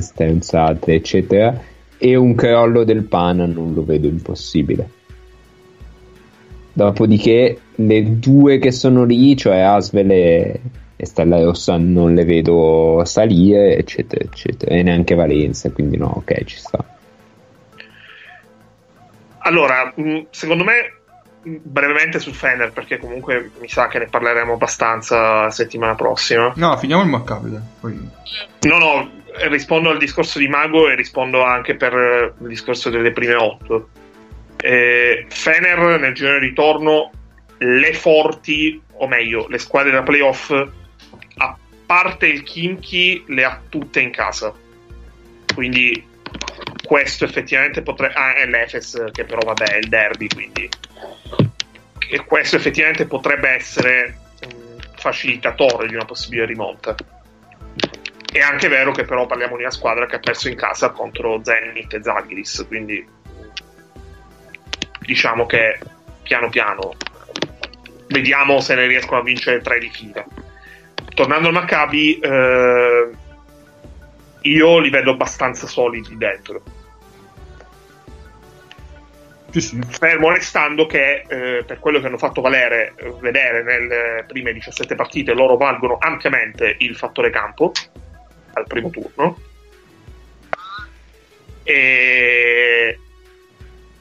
stenzate, eccetera, e un crollo del Pana non lo vedo impossibile. Dopodiché le due che sono lì, cioè Asvel e, e Stella Rossa, non le vedo salire, eccetera, eccetera, e neanche Valenza, quindi no, ok, ci sta. Allora, secondo me, brevemente sul Fener, perché comunque mi sa che ne parleremo abbastanza la settimana prossima. No, finiamo il Maccabi. Poi... No, no, rispondo al discorso di Mago e rispondo anche per il discorso delle prime otto. Eh, Fener nel girone di ritorno, le forti, o meglio, le squadre da playoff, a parte il Kimchi, le ha tutte in casa. Quindi questo effettivamente potrebbe... Ah, è l'Efes che però vabbè è il derby, quindi... E questo effettivamente potrebbe essere un facilitatore di una possibile rimonta. È anche vero che però parliamo di una squadra che ha perso in casa contro Zenit e Zagris, quindi diciamo che piano piano vediamo se ne riescono a vincere tre di fila. Tornando al Maccabi, eh, io li vedo abbastanza solidi dentro. Sì, sì. Fermo restando che eh, per quello che hanno fatto valere, vedere nelle prime 17 partite, loro valgono ampiamente il fattore campo al primo turno. E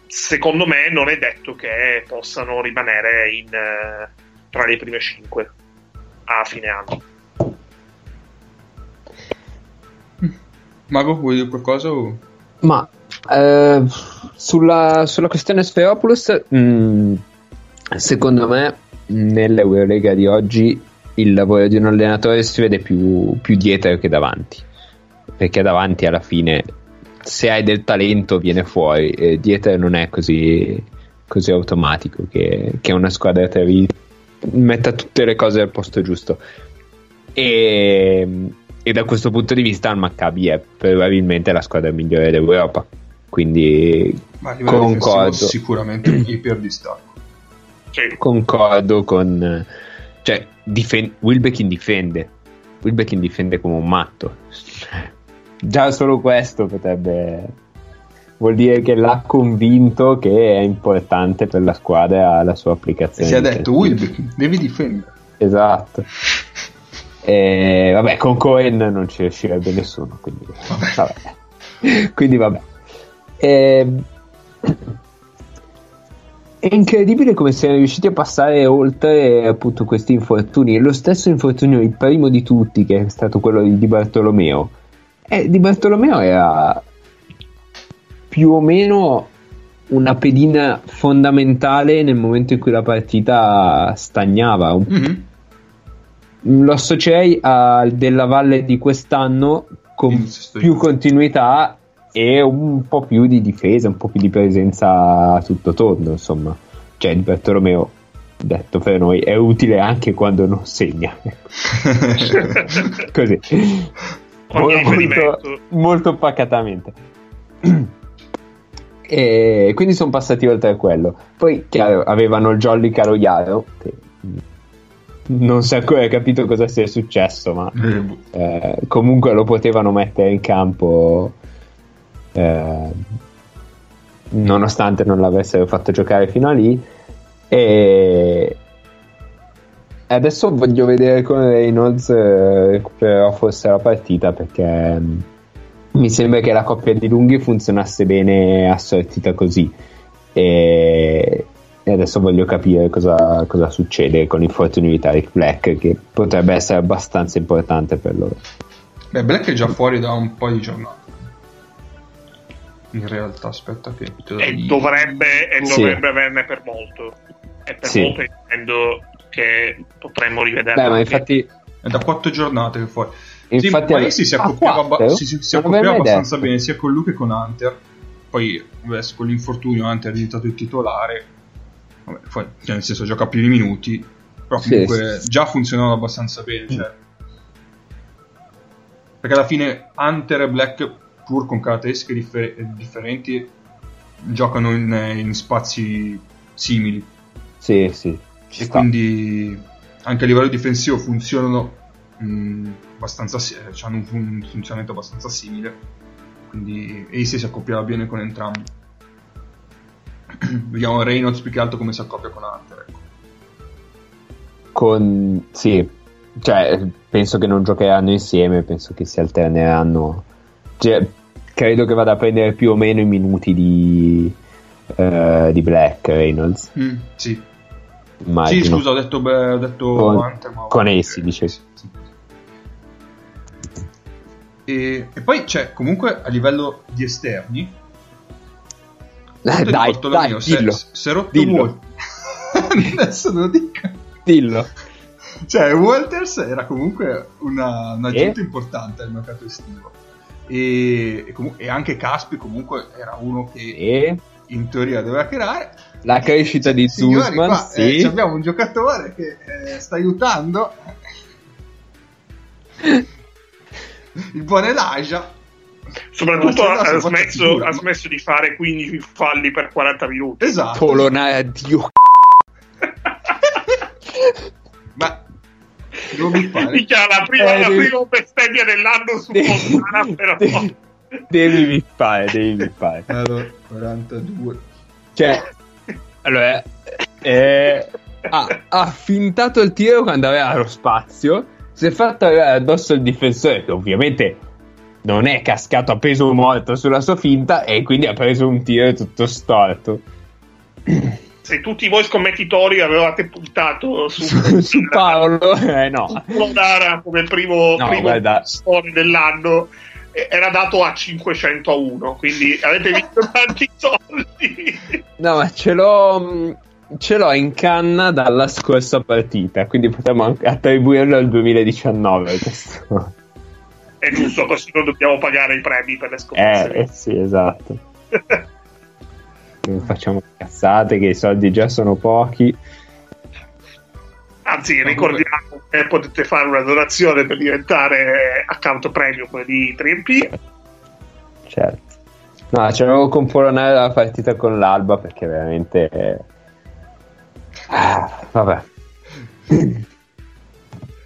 secondo me non è detto che possano rimanere in, eh, tra le prime 5 a fine anno. Mago, vuoi dire qualcosa? O... Ma eh, sulla, sulla, questione Sferopoulos, mh, mm, secondo me nell'Eurolega di oggi il lavoro di un allenatore si vede più, più dietro che davanti. Perché davanti alla fine, se hai del talento, viene fuori. E dietro non è così, così automatico che, che una squadra Trevi metta tutte le cose al posto giusto. E e da questo punto di vista il Maccabi è probabilmente la squadra migliore d'Europa quindi concordo. sicuramente un iper distacco concordo con cioè difen- Wilbekin difende Wilbekin difende come un matto. Già solo questo potrebbe vuol dire che l'ha convinto che è importante per la squadra la sua applicazione si è detto Wilbekin devi difendere esatto. <laughs> E, vabbè, con Cohen non ci riuscirebbe nessuno, quindi vabbè. vabbè. quindi vabbè. E, è incredibile come siano riusciti a passare oltre appunto questi infortuni. Lo stesso infortunio, il primo di tutti, che è stato quello di, Bartolomeo. Eh, di Bartolomeo era più o meno una pedina fondamentale nel momento in cui la partita stagnava. Mm-hmm lo associerei al della Valle di quest'anno con più continuità e un po' più di difesa, un po' più di presenza a tutto tondo, insomma. Cioè, di Bartolomeo, detto per noi, è utile anche quando non segna. <laughs> Così. Molto, molto pacatamente. e quindi sono passati oltre a quello. Poi, chiaro, avevano il Jolly Caroiaro, che non si è ancora capito cosa sia successo, ma eh, comunque lo potevano mettere in campo eh, nonostante non l'avessero fatto giocare fino a lì. E adesso voglio vedere come Reynolds eh, recupererà forse la partita perché mm, mi sembra che la coppia di lunghi funzionasse bene assortita così. E e adesso voglio capire cosa, cosa succede con l'infortunio di Tarek Black, che potrebbe essere abbastanza importante per loro. Beh, Black è già fuori da un po' di giornate. In realtà, aspetta che... E dovrebbe, e Sì. dovrebbe averne per molto. E per Sì. molto intendo che potremmo rivederlo. Beh, ma infatti, È da quattro giornate che fuori. infatti sì, ma Ace si ah, accoppiava, abba- si, si- si accoppiava abbastanza detto. bene sia con Luke che con Hunter. Poi, vabbè, con l'infortunio Hunter è diventato il titolare. Vabbè, poi, cioè, nel senso, gioca più di minuti. Però Sì, comunque già funzionava abbastanza bene. cioè. Perché alla fine Hunter e Black, pur con caratteristiche differ- differenti, giocano in, in spazi simili. Sì, sì. E sta. quindi anche a livello difensivo funzionano mh, abbastanza si- eh, hanno un, un funzionamento abbastanza simile quindi Ace si accoppiava bene con entrambi <clears throat> vediamo Reynolds più che altro come si accoppia con Hunter ecco. Con... Sì, cioè, penso che non giocheranno insieme, penso che si alterneranno. Cioè, credo che vada a prendere più o meno i minuti di, eh, di Black Reynolds. Mm, sì. Immagino. sì scusa ho detto, beh, ho detto Con- Hunter ma con Ace, dicevi. Sì. E, e poi c'è comunque a livello di esterni Eh, dai, Bartolomeo, dai, se- dillo, se è rotto Dillo. <laughs> adesso lo dico dillo. Cioè, Walters era comunque una, Eh? un'aggiunta importante al mercato estivo. E, e comu- e anche Caspi comunque era uno che E in teoria doveva creare. la crescita di Zuzman, qua, sì. eh, abbiamo un giocatore che eh, sta aiutando il buon Elijah. Soprattutto ha, fa smesso, ha smesso di fare 15 falli per 40 minuti. Esatto. Polonara, Dio. Ma devo bippare. Minchia, <laughs> la prima, Eh, la devi- prima bestemmia dell'anno su Devi- Fontana, <laughs> però. devi- Devi vippare, devi vippare. Allora, 42. Cioè, allora, eh, ha, ha fintato il tiro quando aveva lo spazio. Si è fatto arrivare addosso il difensore, che ovviamente non è cascato a peso morto sulla sua finta, e quindi ha preso un tiro tutto storto. <clears throat> Se tutti voi scommettitori avevate puntato su, Su, su Paolo, <laughs> eh no. Polonara come primo, No, primo story dell'anno, era dato a 500 a 1, quindi avete visto <laughs> tanti soldi. No, ma ce l'ho. Ce l'ho in canna dalla scorsa partita, quindi potremmo attribuirlo al 2019. <laughs> Questo. È giusto, così non dobbiamo pagare i premi per le scommesse. Eh, eh sì, esatto. Non facciamo cazzate che i soldi già sono pochi. Anzi, ricordiamo che potete fare una donazione per diventare account premium di 3MP. Certo. No, c'avevo con Polonare la partita con l'Alba perché veramente... eh, ah, vabbè. <laughs>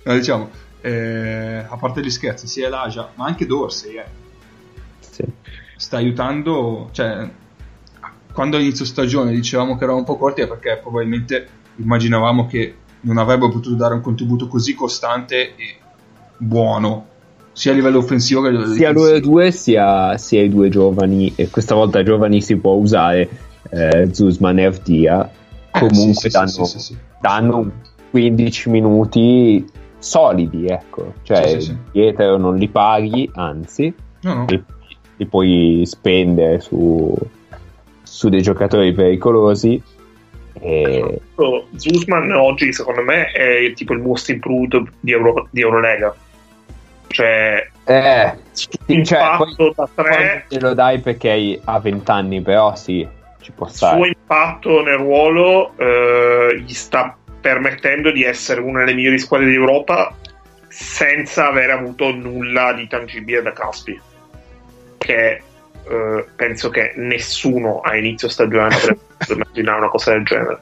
No, diciamo, eh, a parte gli scherzi, sia Elijah, ma anche Dorsey, eh, Sì. sta aiutando, cioè, quando all'inizio stagione dicevamo che eravamo un po' corti è perché probabilmente immaginavamo che non avrebbero potuto dare un contributo così costante e buono, sia a livello offensivo che a livello Sia loro due sia, sia i due giovani, e questa volta giovani si può usare eh, Zuzman e Avdia. Eh, Comunque sì, sì, danno, sì, sì, danno 15 minuti solidi, ecco. Cioè, dietro non li paghi, anzi, No, no. li, li puoi spendere su, su dei giocatori pericolosi. E, Oh, Zuzman oggi, secondo me, è tipo il most improved di, Euro- di Eurolega. Cioè, eh, cioè, poi, da poi tre, te lo dai perché ha 20 anni, però sì, ci può il stare. suo impatto nel ruolo eh, gli sta permettendo di essere una delle migliori squadre d'Europa senza aver avuto nulla di tangibile da Caspi. Che eh, penso che nessuno a inizio stagione potrebbe immaginare una cosa del genere.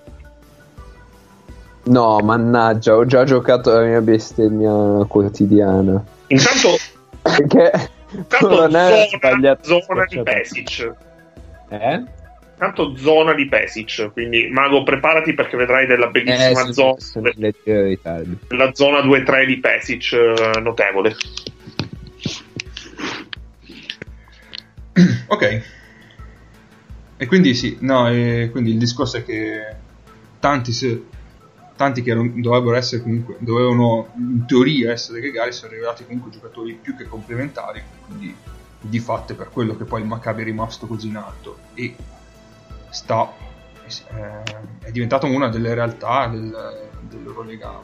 No, mannaggia, ho già giocato la mia bestemmia quotidiana. Intanto, Perché intanto non è zona, sbagliato. zona di Pesic. Eh? Tanto zona di Pesic, quindi Mago preparati perché vedrai della bellissima Eh, sì, zona, leggero ritardo. la zona 2-3 di Pesic eh, notevole. <coughs> Ok. E quindi sì, no, e quindi il discorso è che tanti, se, tanti che erano- dovrebbero essere comunque, dovevano in teoria essere legali, sono rivelati comunque giocatori più che complementari, quindi di fatto è per quello che poi il Maccabi è rimasto così in alto e sta, eh, è diventato una delle realtà del, dell'Eurolega,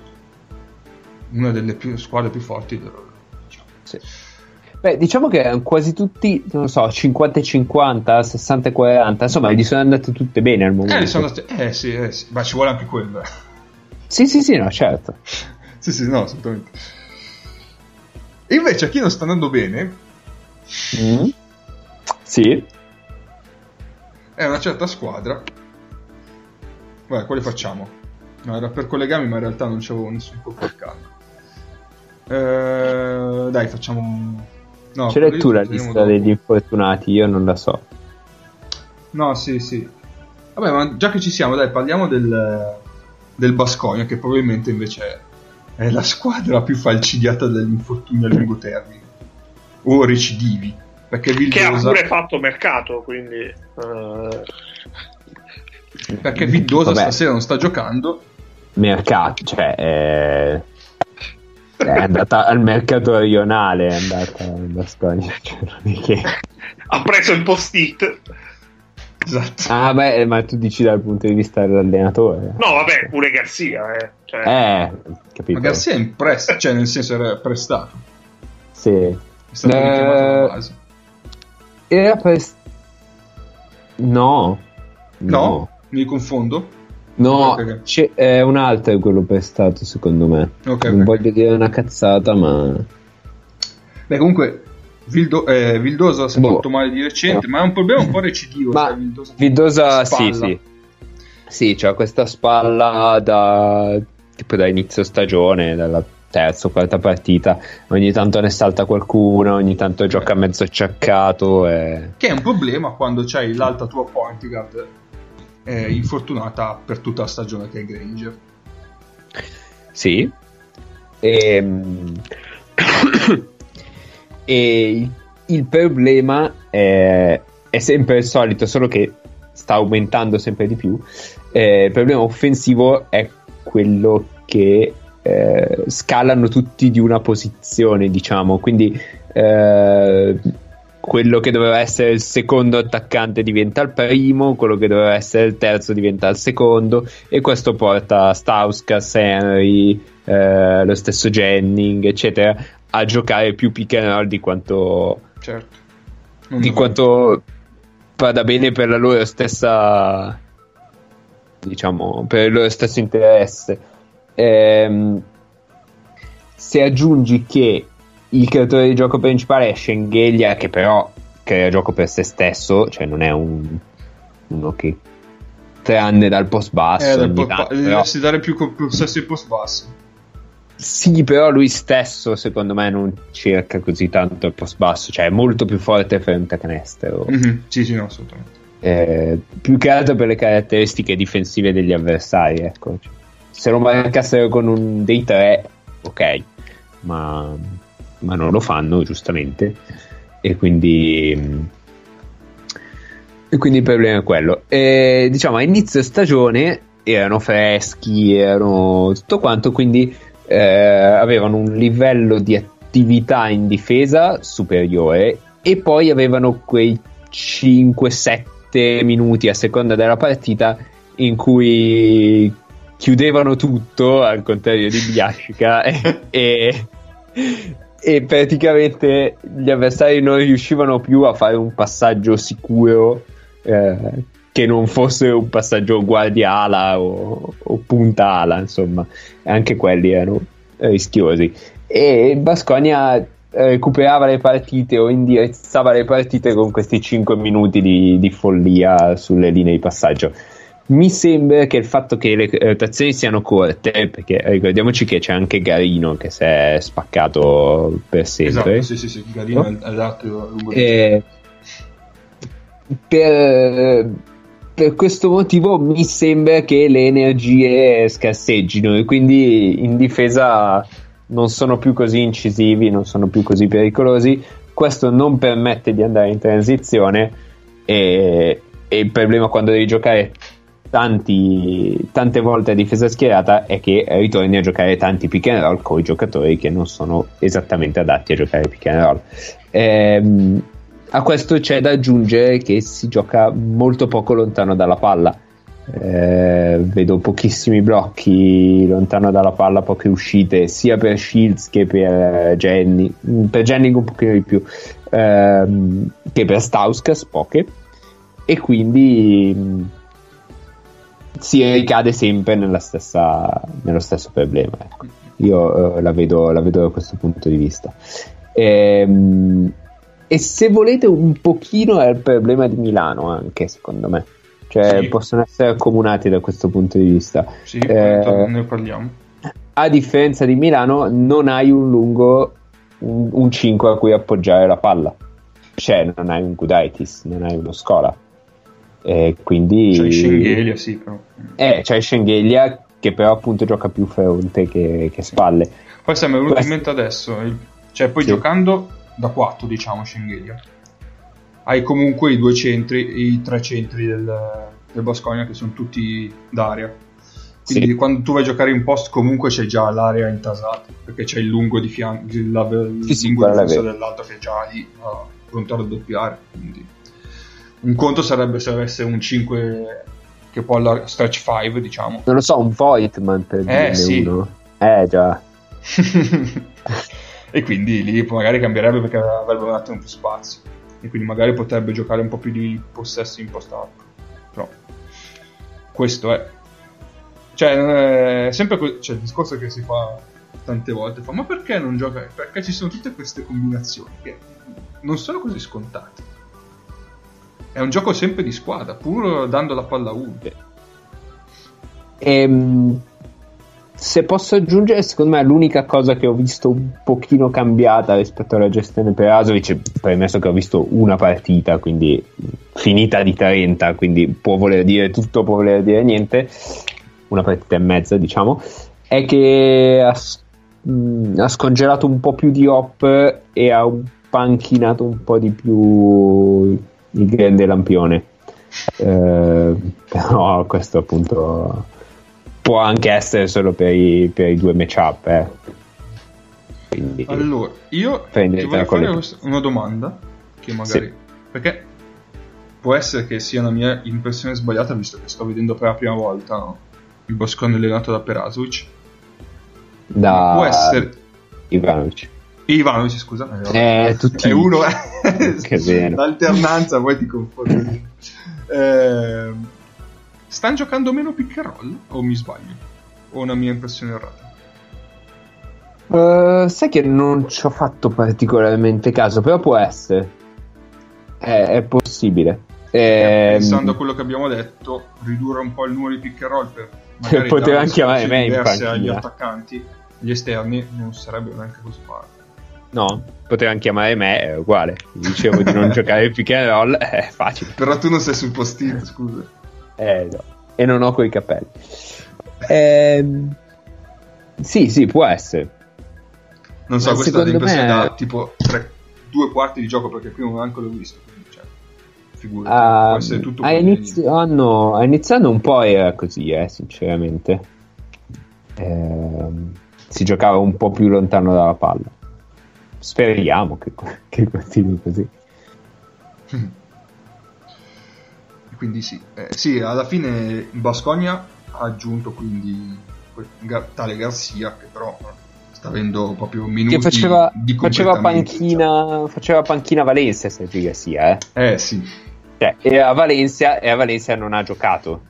una delle più- squadre più forti dell'Eurolega. diciamo. Sì. Beh, diciamo che quasi tutti, non so, 50 e 50, 60 e 40, insomma, gli sono andate tutte bene al momento. Eh, sono andate- eh sì, eh sì, ma ci vuole anche quello. eh. Sì, sì, sì, no, certo. Sì, sì, no, assolutamente. Invece a chi non sta andando bene Mm. Sì. è una certa squadra. Guarda, quale facciamo? No, era per collegarmi, ma in realtà non c'avevo nessun colpo al caldo. Eh, dai, facciamo. No, Ce l'hai tu la lista dopo. degli infortunati, io non la so. No, sì, sì. Vabbè, ma già che ci siamo, dai, parliamo del, del Basconia, che probabilmente invece è, è la squadra più falcidiata dagli infortuni a lungo termine. O recidivi. Perché che ha Vildosa, pure fatto mercato, quindi... eh, perché Vildosa Vabbè. stasera non sta giocando. Mercato, cioè, è, è andata al mercato rionale, è andata in Basconia. <laughs> Cioè, che... ha preso il post-it. Esatto. Ah, beh, ma tu dici dal punto di vista dell'allenatore? No, vabbè, pure Garzia, eh. Cioè, Eh, capito. Ma Garzia è in prestito, <laughs> cioè nel senso era prestato. Sì. È stato Eh, base. Era per... No. No? Mi confondo? No, Ok. c'è- è un altro quello prestato secondo me. Ok, non ok. voglio dire una cazzata, ma... Beh, comunque, Vildo- eh, Vildosa si è Boh. male di recente, ma è un problema un po' recidivo. Ma cioè, Vildosa- Vildosa, sì, sì. Sì, c'ha questa spalla da tipo da inizio stagione, dalla terza o quarta partita. Ogni tanto ne salta qualcuno, ogni tanto gioca mezzo acciaccato. E... Che è un problema quando c'hai l'alta tua point guard eh, infortunata per tutta la stagione che è Granger. Sì. Ehm, <coughs> E, il- il problema è, è sempre il solito, solo che sta aumentando sempre di più. Eh, il problema offensivo è quello che eh, scalano tutti di una posizione, diciamo. Quindi eh, quello che doveva essere il secondo attaccante diventa il primo, quello che doveva essere il terzo diventa il secondo, e questo porta Stauskas, Henry, eh, lo stesso Jennings, eccetera, a giocare più pick and roll di quanto, Certo. Non di quanto vada bene per la loro stessa diciamo per il loro stesso interesse Ehm, se aggiungi che il creatore di gioco principale è Schengelia che però crea gioco per se stesso cioè non è un uno che tranne dal post basso Eh, dal ogni po- tanto, pa- però- dovresti dare più possesso ai post bassi. sì, però lui stesso secondo me non cerca così tanto il post basso, cioè è molto più forte frente a canestro. Mhm, Sì, sì, no, assolutamente. Eh, più che altro per le caratteristiche difensive degli avversari, ecco. Se lo marcassero con un dei tre, ok, ma, ma non lo fanno giustamente. E quindi. E quindi il problema è quello. E, diciamo, a inizio stagione erano freschi, erano tutto quanto, quindi eh, avevano un livello di attività in difesa superiore e poi avevano quei 5-7 minuti a seconda della partita in cui chiudevano tutto al contrario di Biascica <laughs> e, e, e praticamente gli avversari non riuscivano più a fare un passaggio sicuro eh, che non fosse un passaggio guardia ala o, o punta ala insomma. Anche quelli erano rischiosi. E Basconia recuperava le partite o indirizzava le partite con questi 5 minuti di, di follia sulle linee di passaggio mi sembra che il fatto che le rotazioni siano corte, perché ricordiamoci che c'è anche Garino che si è spaccato per sempre. Esatto, sì, sì, sì. Garino No? è dato lungo Eh, per, per questo motivo mi sembra che le energie scarseggino e quindi in difesa non sono più così incisivi, non sono più così pericolosi. Questo non permette di andare in transizione e, e il problema quando devi giocare tanti, tante volte a difesa schierata è che ritorni a giocare tanti pick and roll con i giocatori che non sono esattamente adatti a giocare pick and roll. Ehm, a questo c'è da aggiungere che si gioca molto poco lontano dalla palla. Eh, vedo pochissimi blocchi lontano dalla palla, poche uscite sia per Shields che per Jenny, per Jennings un pochino di più, ehm, che per Stauskas, poche, e quindi mh, si ricade sempre nella stessa, nello stesso problema. Ecco. Io eh, la, vedo, la, vedo, da questo punto di vista. Ehm, e se volete un pochino è il problema di Milano anche, secondo me cioè sì. possono essere accomunati da questo punto di vista. Sì, eh, ne parliamo. A differenza di Milano, non hai un lungo, un, un 5 a cui appoggiare la palla. Cioè, non hai un Gudaitis, non hai uno Scola. E quindi... C'hai Schengelia, sì, però. Eh, c'hai Schengelia che però appunto gioca più fronte che, che spalle. Poi sembra venuto in mente adesso, cioè poi sì. giocando da 4 diciamo Schengelia hai comunque i due centri, i tre centri del, del Bosconia che sono tutti d'area. Quindi sì. quando tu vai a giocare in post comunque c'è già l'area intasata, perché c'è il lungo di fianco, il, il sì, lungo di dell'altro che è già lì uh, pronto a raddoppiare. Quindi. Un conto sarebbe se avesse un 5 che può alla stretch 5, diciamo. Non lo so, un Voigtman per eh, sì. uno. Eh già. <laughs> e quindi lì magari cambierebbe perché avrebbe un attimo più spazio e quindi magari potrebbe giocare un po' più di possesso impostato. Però questo è. Cioè, è sempre que- cioè, il discorso che si fa tante volte, fa, ma perché non gioca? Perché ci sono tutte queste combinazioni che non sono così scontate. È un gioco sempre di squadra, pur dando la palla a uno. Ehm, se posso aggiungere, secondo me l'unica cosa che ho visto un pochino cambiata rispetto alla gestione per Asovic, premesso che ho visto una partita, quindi finita di 30, quindi può voler dire tutto, può voler dire niente, una partita e mezza diciamo, è che ha, mh, ha scongelato un po' più di hop e ha panchinato un po' di più il grande lampione. Eh, <laughs> però questo appunto può anche essere solo per i, per i due matchup. Eh. Quindi, allora, io ti voglio fare una domanda che magari... Sì. Perché può essere che sia una mia impressione sbagliata visto che sto vedendo per la prima volta no? il Boscone allenato da Perasovic. Da... Può essere... Ivanovic. Ivanovic, scusa. Eh, tutti... È uno, eh. <laughs> che vero. L'alternanza poi ti confondi. eh, stanno giocando meno pick and roll o mi sbaglio? O una mia impressione errata? Uh, sai che non ci ho fatto particolarmente caso, però può essere. È, è possibile. Eh, pensando a quello che abbiamo detto, ridurre un po' il numero di pick and roll per <laughs> poteva anche chiamare me in agli attaccanti, gli esterni, non sarebbe neanche così male. No, poteva anche chiamare me, è uguale. Dicevo di non <laughs> giocare pick and roll, è facile. Però tu non sei sul postino, scusa. Eh, no. E non ho quei capelli. Eh, sì, sì, può essere. Non so, Ma questa è l'impressione me... da tipo tre, due quarti di gioco perché prima neanche l'ho visto. Cioè, figurati, uh, può essere tutto a inizio, anno, a inizio anno un po' era così, eh, sinceramente. Eh, si giocava un po' più lontano dalla palla. Speriamo che, che continui così. quindi sì. Eh, sì, alla fine il Bascogna ha aggiunto quindi tale Garcia che però sta avendo proprio minuti che faceva, di faceva panchina, faceva panchina Valencia Sergio Garcia eh, eh sì. Cioè, e, a Valencia, e a Valencia non ha giocato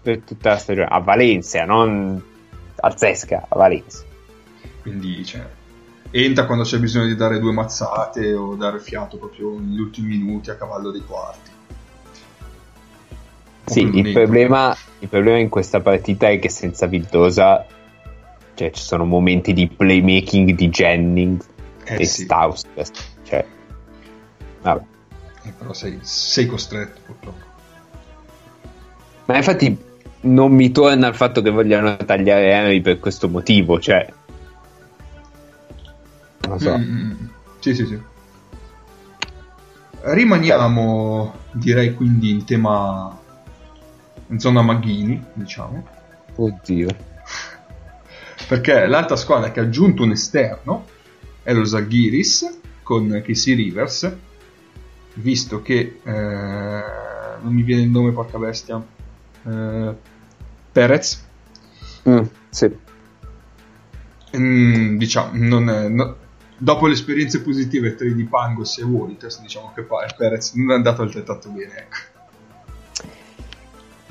per tutta la stagione. A Valencia non a Zesca a Valencia. Quindi cioè, entra quando c'è bisogno di dare due mazzate o dare fiato proprio negli ultimi minuti a cavallo dei quarti sì, il problema, il problema, in questa partita è che senza Vildosa cioè, ci sono momenti di playmaking di Jennings eh, e sì. Staus. Cioè, vabbè. Eh, però sei, sei costretto purtroppo. Ma infatti non mi torna il fatto che vogliano tagliare Henry per questo motivo, cioè... Non so. Mm, mm, sì, sì, sì. Rimaniamo, direi quindi, in tema in zona Maghini, diciamo. Oddio. <laughs> Perché l'altra squadra che ha aggiunto un esterno è lo Zaghiris con Casey Rivers, visto che eh, non mi viene il nome, porca bestia. Eh, Perez. Mm, sì. Mm, diciamo, non è- no- dopo le esperienze positive tra di Pangos e Walters, diciamo che Perez non è andato altrettanto bene. Ecco.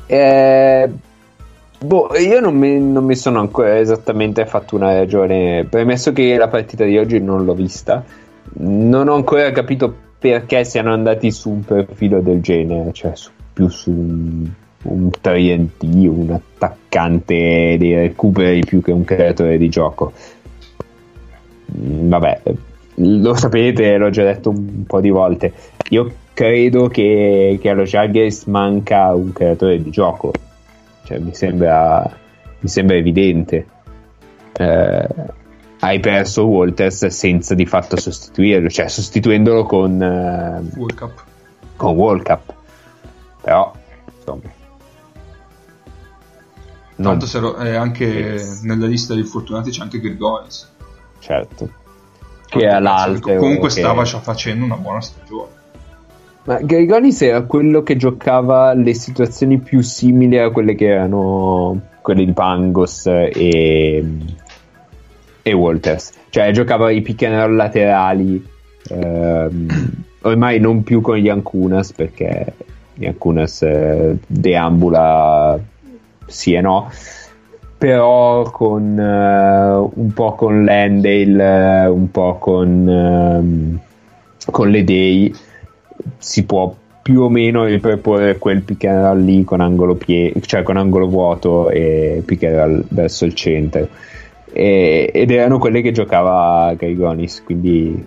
Eh, boh, io non mi, non mi sono ancora esattamente fatto una ragione. Premesso che la partita di oggi non l'ho vista, non ho ancora capito perché siano andati su un profilo del genere, cioè su- più su un, un 3D, un attaccante dei recuperi più che un creatore di gioco. Vabbè, lo sapete, l'ho già detto un po' di volte. Io credo che, che allo Jaggers manca un creatore di gioco. Cioè, mi sembra, mi sembra evidente. Eh, hai perso Walters senza di fatto sostituirlo, cioè sostituendolo con, eh, World Cup. con World Cup. Però, insomma. Non, Tanto se ero- eh, anche nella lista dei fortunati c'è anche Grigonis. Certo. Che è all'altro. Comunque che- stava già facendo una buona stagione. Ma Grigonis era quello che giocava le situazioni più simili a quelle che erano quelle di Pangos e, e Walters. Cioè giocava i pick and roll laterali, ehm, <clears throat> ormai non più con gli Ancunas perché gli Ancunas eh, deambula sì e no, però con eh, un po' con Landale, eh, un po' con, ehm, con le Dei si può più o meno riproporre quel pick and roll lì con angolo, pie- cioè con angolo vuoto e pick and roll verso il centro. E- ed erano quelle che giocava Grigonis quindi il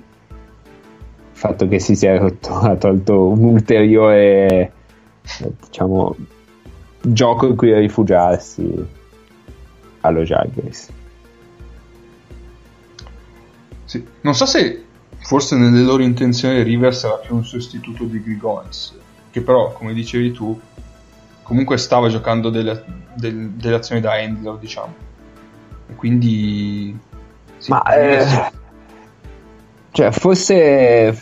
fatto che si sia rotto <laughs> ha tolto un ulteriore diciamo gioco in cui rifugiarsi allo Jaggers Sì. Non so se forse nelle loro intenzioni Rivers era più un sostituto di Grigonis, che però, come dicevi tu, comunque stava giocando delle, del- delle azioni da handler, diciamo. E quindi... sì, Ma eh, cioè, forse,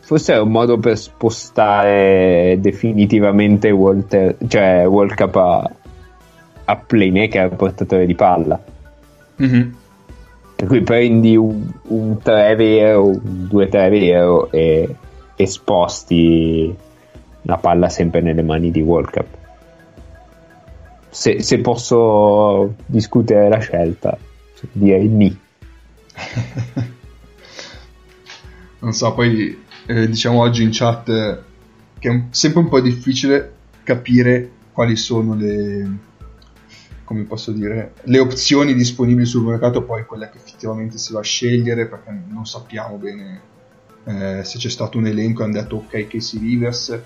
forse è un modo per spostare definitivamente Walter, cioè World Cup a, a playmaker, portatore di palla. Mhm. Per cui prendi un, un 3 vero, un 2-3 vero e, e sposti la palla sempre nelle mani di World Cup. Se, se posso discutere la scelta, direi ni. <laughs> non so, poi eh, diciamo oggi in chat eh, che è sempre un po' difficile capire quali sono le come posso dire le opzioni disponibili sul mercato poi quelle che effettivamente si va a scegliere perché non sappiamo bene eh, se c'è stato un elenco e hanno detto ok Casey Rivers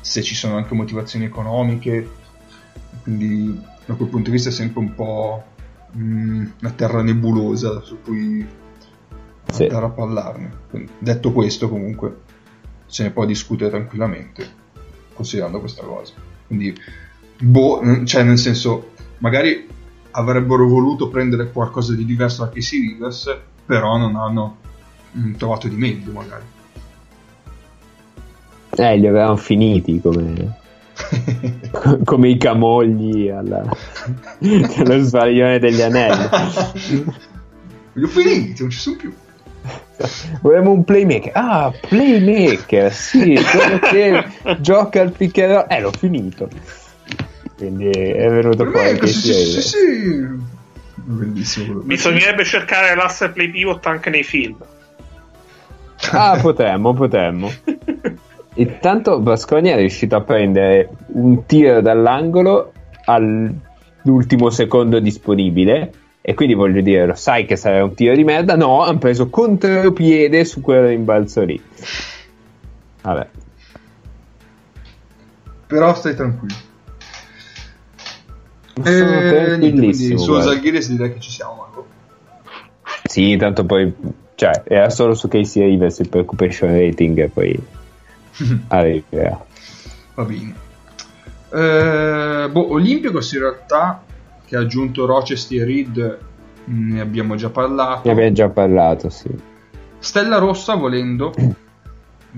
se ci sono anche motivazioni economiche quindi da quel punto di vista è sempre un po' mm, una terra nebulosa su cui Sì. andare a parlarne. Quindi, detto questo, comunque, se ne può discutere tranquillamente, considerando questa cosa. Quindi, boh, cioè, nel senso, magari avrebbero voluto prendere qualcosa di diverso da Casey Rivers, però non hanno mm, trovato di meglio, magari. Eh, li avevano finiti come, <laughs> come i camogli alla, allo sbaglione degli anelli. Li ho finiti, non ci sono più. Volevamo un playmaker. Ah, playmaker, sì, quello che <laughs> gioca al pick and roll. Eh, l'ho finito. Quindi è venuto Per fuori me, che sì, sì, sì, sì. Bellissimo. Bisognerebbe cercare l'asse play pivot anche nei film. Ah, potremmo, potremmo. <laughs> Intanto Basconia è riuscito a prendere un tiro dall'angolo all'ultimo secondo disponibile. E quindi voglio dire, lo sai che sarà un tiro di merda? No, hanno preso contropiede su quel rimbalzo lì. Vabbè. Però stai tranquillo. Eh, niente, quindi guarda. Zalgiris direi che ci siamo, Marco. Sì, tanto poi, cioè, era solo su Casey Rivers il preoccupation rating e poi <laughs> arriverà. Va bene. Eh, boh, Olympiacos in realtà, che ha aggiunto Rochester e Reed, ne abbiamo già parlato. Ne abbiamo già parlato, sì. Stella Rossa, volendo.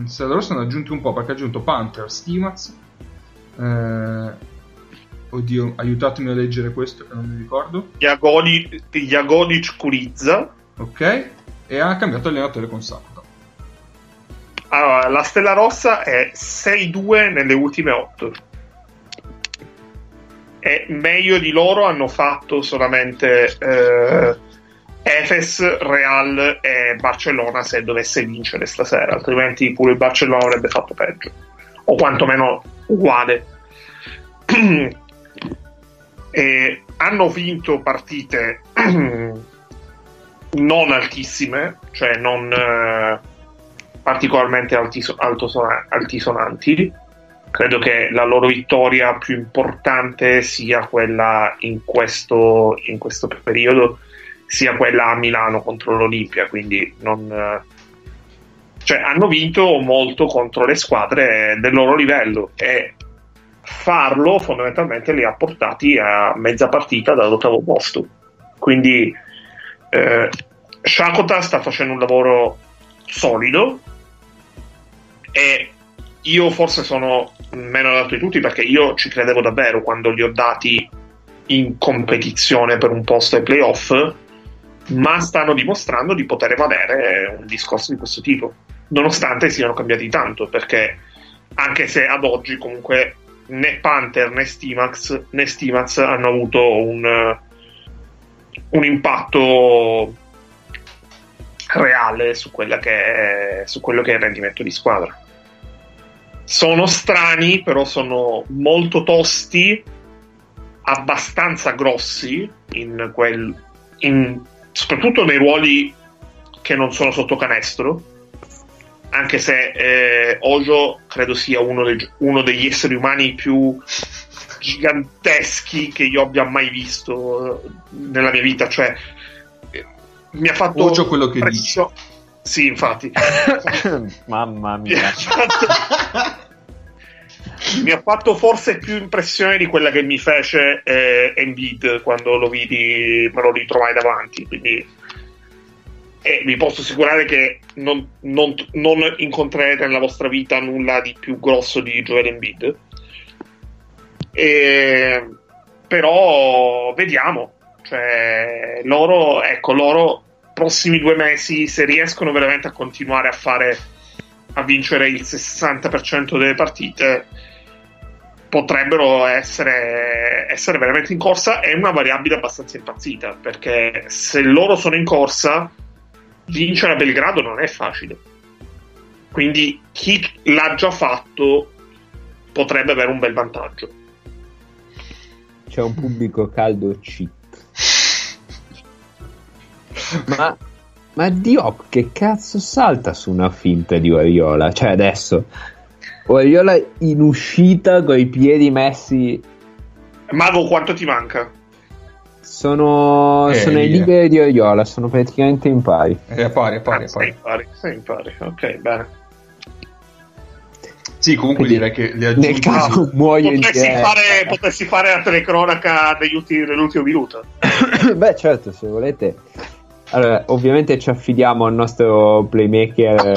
Stella Rossa ne ha aggiunti un po' perché ha aggiunto Panther, Stimaz. Eh, oddio, aiutatemi a leggere questo che non mi ricordo. Jagoni- Jagonic Kurizza. Ok. E ha cambiato allenatore con Sakuta. Allora, la Stella Rossa è 6-2 nelle ultime 8. E meglio di loro hanno fatto solamente eh, Efes, Real e Barcellona se dovesse vincere stasera, altrimenti pure il Barcellona avrebbe fatto peggio, o quantomeno uguale. <clears throat> e hanno vinto partite <clears throat> non altissime, cioè non eh, particolarmente altisonanti. Credo che la loro vittoria più importante sia quella in questo, in questo periodo, sia quella a Milano contro l'Olimpia. Quindi non, eh, cioè, hanno vinto molto contro le squadre del loro livello e farlo fondamentalmente li ha portati a mezza partita dall'ottavo posto. Quindi eh, Shakota sta facendo un lavoro solido e io forse sono meno dato di tutti perché io ci credevo davvero quando li ho dati in competizione per un posto ai playoff ma stanno dimostrando di poter valere un discorso di questo tipo nonostante siano cambiati tanto perché anche se ad oggi comunque né Panther né Stimax né Stimax hanno avuto un, un impatto reale su, è, su quello che è il rendimento di squadra. Sono strani, però sono molto tosti, abbastanza grossi, in quel, in, soprattutto nei ruoli che non sono sotto canestro. Anche se eh, Ojo credo sia uno, dei, uno degli esseri umani più giganteschi che io abbia mai visto nella mia vita. Cioè, mi ha fatto. Ojo quello che presso... Sì, infatti. <laughs> Mamma mi mia. ha, fatto... <laughs> mi ha fatto forse più impressione di quella che mi fece eh, Embiid quando lo vidi, me lo ritrovai davanti. Quindi. E vi posso assicurare che non, non, non incontrerete nella vostra vita nulla di più grosso di Joel Embiid. E, però vediamo. Cioè, loro, ecco, loro prossimi due mesi, se riescono veramente a continuare a fare a vincere il 60% delle partite, potrebbero essere, essere veramente in corsa. È una variabile abbastanza impazzita perché se loro sono in corsa, vincere a Belgrado non è facile. Quindi chi l'ha già fatto potrebbe avere un bel vantaggio. C'è un pubblico caldo cheat. Ma, ma Diop che cazzo salta su una finta di Oriola? Cioè adesso Oriola in uscita con i piedi messi. Mago, quanto ti manca? Sono, Eh, sono i via. liberi di Oriola, sono praticamente in pari. È a pari, a pari, a Ah, sei pari. in pari, sei in pari. Ok, bene. Sì, comunque Quindi, direi che le Nel aggiunte caso <laughs> muoio in Potessi diretta. fare, potessi fare la telecronaca degli ultimi, dell'ultimo minuto. <coughs> Beh, certo, se volete. Allora, ovviamente ci affidiamo al nostro playmaker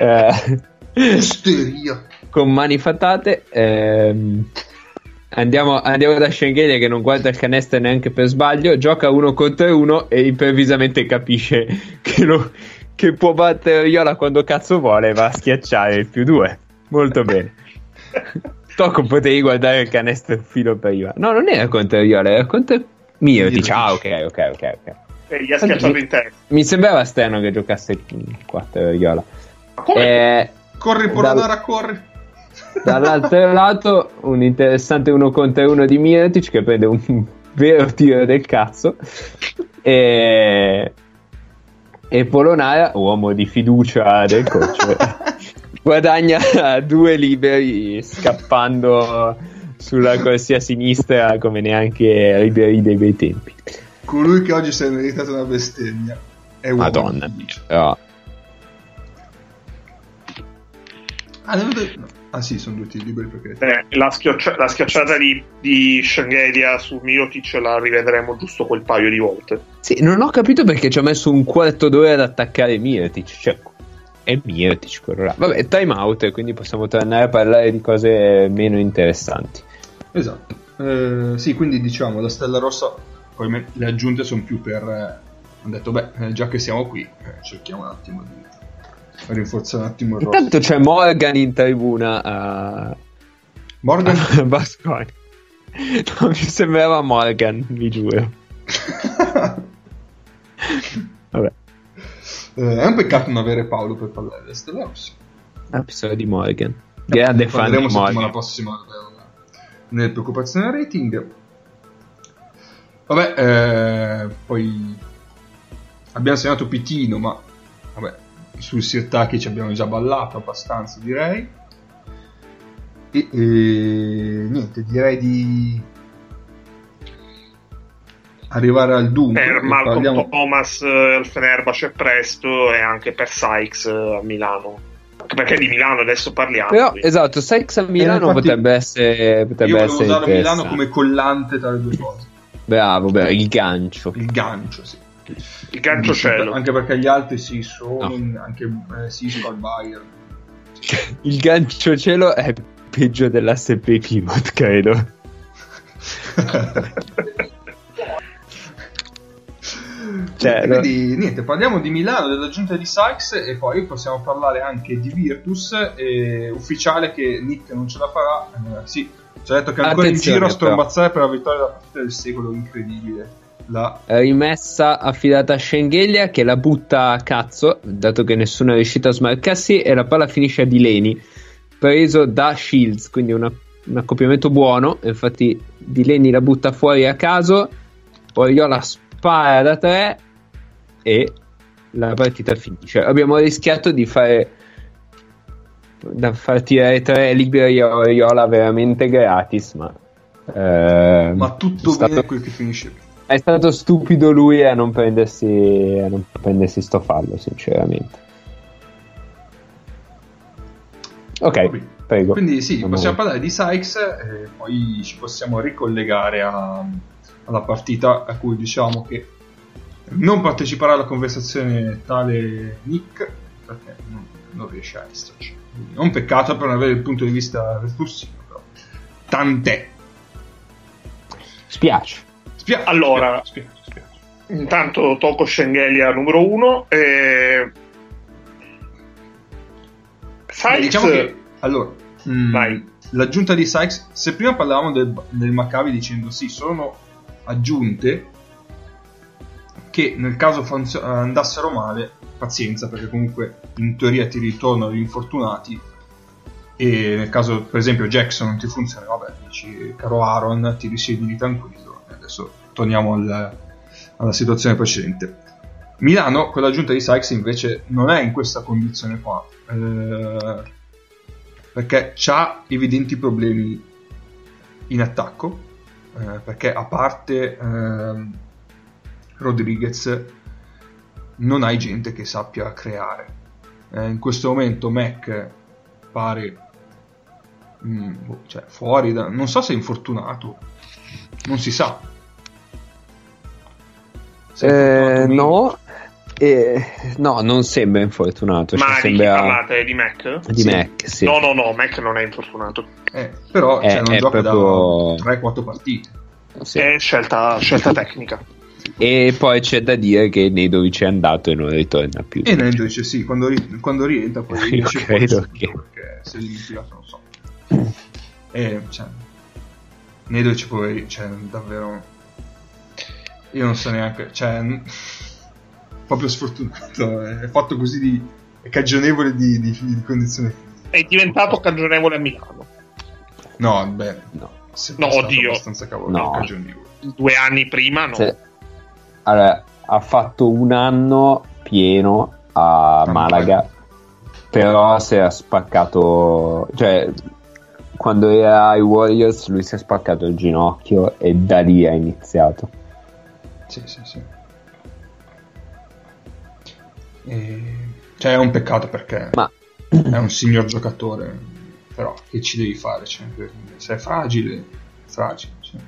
eh, <laughs> Isteria. con mani fatate. ehm, andiamo, andiamo da Schengelia che non guarda il canestro neanche per sbaglio. Gioca uno contro uno e improvvisamente capisce che, lo- che può battere Iola quando cazzo vuole e va a schiacciare il più due. Molto bene. <laughs> Tocco potevi guardare il canestro filo prima. No, non era contro Iola, era contro Mirotic. Ah, ok, ok, ok. ok. E gli ha schiacciato in testa. Mi sembrava strano che giocasse il 4 Iola. Ma come? Eh, Corri, Polonara, corri. Dall'altro lato, un interessante uno contro uno di Mirotic che prende un <laughs> vero tiro del cazzo. E, e Polonara, uomo di fiducia del coach, <laughs> guadagna due liberi scappando sulla corsia sinistra come neanche liberi dei bei tempi. Colui che oggi si è meritato una bestemmia. È uomo. Madonna mia. però- Ah, avevo- Ah sì, sono due tiri liberi perché... Eh, la, schioccia- la schiacciata di, di Shangelia su Mirotic la rivedremo giusto quel paio di volte. Sì, non ho capito perché ci ha messo un quarto d'ora ad attaccare Mirotic. Cioè, è Mirotic quello là. Vabbè, time out, quindi possiamo tornare a parlare di cose meno interessanti. Esatto. Eh, sì, quindi diciamo, la Stella Rossa, poi me- le aggiunte sono più per... eh, hanno detto, beh, eh, già che siamo qui, eh, cerchiamo un attimo di rinforzare un attimo il roster. Intanto c'è Morgan in tribuna a, Morgan... a <laughs> Basconi. Non mi sembrava Morgan, vi giuro. <laughs> Vabbè, Eh, è un peccato non avere Paolo per parlare della Stella Rossa. episodio di Morgan. Grande fan di Parleremo settimana Morgan. prossima eh, nelle preoccupazioni rating. Vabbè, eh, poi abbiamo segnato Pitino, ma sul Sirtaki ci abbiamo già ballato abbastanza, direi. E, e niente, direi di arrivare al dunque. Per Malcolm parliamo- Thomas eh, al Fenerbahce presto e anche per Sykes eh, a Milano. Anche perché di Milano adesso parliamo. Però, quindi. esatto, Sykes a Milano infatti, potrebbe essere, potrebbe Io volevo essere usare Milano come collante tra le due cose. Bravo, bravo, il gancio. Il gancio, sì. Il gancio cielo. Anche perché gli altri sì, sono No. in- anche eh, Cisco al Bayern. <laughs> Il gancio cielo è peggio dell'SP Pivot, credo. <laughs> Cioè, Quindi niente, parliamo di Milano, dell'aggiunta di Sykes e poi possiamo parlare anche di Virtus, eh, ufficiale che Nick non ce la farà. eh, sì, ci ha detto che è ancora Attenzione, in giro a però. strombazzare per la vittoria della partita del secolo, incredibile. La... rimessa affidata a Schengelia che la butta a cazzo, dato che nessuno è riuscito a smarcarsi, e la palla finisce a Dileni, preso da Shields, quindi una- un accoppiamento buono. Infatti, Dileni la butta fuori a caso, Oriola spara da tre e la partita finisce. Abbiamo rischiato di fare da far tirare tre liberi a Oriola veramente gratis, ma. eh, Ma tutto è stato- bene quel che finisce. È stato stupido lui a non prendersi, a non prendersi sto fallo, sinceramente. Ok, Vabbè. prego. Quindi sì, Andiamo possiamo avanti. parlare di Sykes e poi ci possiamo ricollegare a- alla partita a cui diciamo che non parteciperà alla conversazione tale Nick perché non, non riesce a esserci. Quindi È un peccato per non avere il punto di vista repulsivo, però tant'è. Spiace. Spia- Allora- spiace, spiace. Intanto tocco Schengelia numero uno. E... Beh, Sykes, diciamo che allora mm, Vai. l'aggiunta di Sykes se prima parlavamo del, del Maccabi dicendo sì sono aggiunte che nel caso funzio- andassero male pazienza perché comunque in teoria ti ritornano gli infortunati e nel caso per esempio Jackson non ti funziona vabbè dici caro Aaron ti risiedi tranquillo e adesso torniamo al- alla situazione precedente. Milano con l'aggiunta di Sykes invece non è in questa condizione qua eh, perché ha evidenti problemi in attacco eh, perché a parte ehm, Rodriguez non hai gente che sappia creare. Eh, in questo momento Mac pare mm, boh, cioè, fuori da non so se è infortunato non si sa Eh, no, eh, no, non sembra infortunato. cioè Ma di chi sembra parlate? Di Mac? di Sì. Mac, sì. No, no, no, Mac non è infortunato. eh, però È- cioè, non è gioca proprio- da 3-4 partite Sì. È scelta, scelta tecnica. E poi c'è da dire che Nedovic è andato e non ritorna più. E Nando dice sì, quando, ri- quando rientra poi <laughs> Io esce fuori credo che- perché se dimenticato non so. E cioè, Nedovic poi, cioè, davvero... Io non so neanche, cioè, n- proprio sfortunato, è fatto così di... è cagionevole di, di, di condizioni fisiche. È diventato cagionevole a Milano. No, beh, No. No, oddio. abbastanza cavolo, No. cagionevole. Due anni prima, no. Se- Allora, ha fatto un anno pieno a Malaga, però si era spaccato, cioè quando era ai Warriors lui si è spaccato il ginocchio e da lì ha iniziato. Sì, sì, sì. E- Cioè, è un peccato perché Ma è un signor giocatore. però che ci devi fare? Cioè, se è fragile, fragile. Cioè.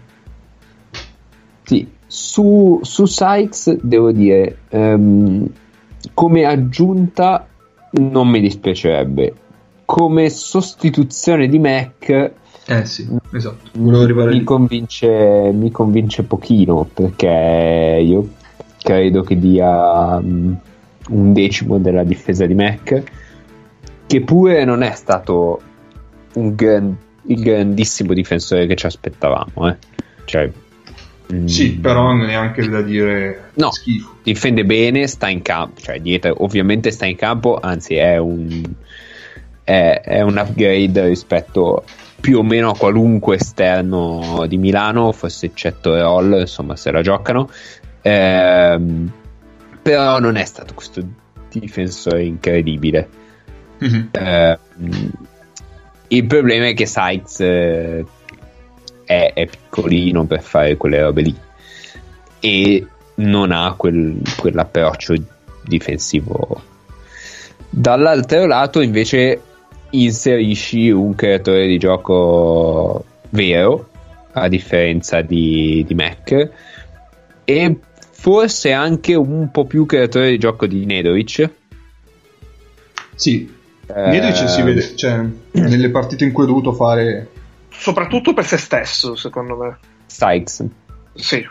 Sì, su, su Sykes devo dire, um, come aggiunta non mi dispiacerebbe. Come sostituzione di Mac, eh sì, esatto. Mi convince, mi convince pochino perché io credo che dia um, un decimo della difesa di Mac, che pure non è stato gran, il grandissimo difensore che ci aspettavamo. Eh. Cioè, sì, mm. però neanche da dire no, schifo. Difende bene, sta in campo, cioè dietro ovviamente sta in campo, anzi è un, è, è un upgrade rispetto più o meno a qualunque esterno di Milano, forse eccetto Roll, insomma se la giocano. Ehm, però non è stato questo difensore incredibile. Mm-hmm. Eh, il problema è che Sykes eh, è, è, piccolino per fare quelle robe lì e non ha quel, quell'approccio difensivo. Dall'altro lato, invece, inserisci un creatore di gioco vero, a differenza di, di Mac, e forse anche un po' più creatore di gioco di Nedovic. Sì, eh... Nedovic si vede, cioè, nelle partite in cui ha dovuto fare... Soprattutto per se stesso, secondo me. Sykes. Sì.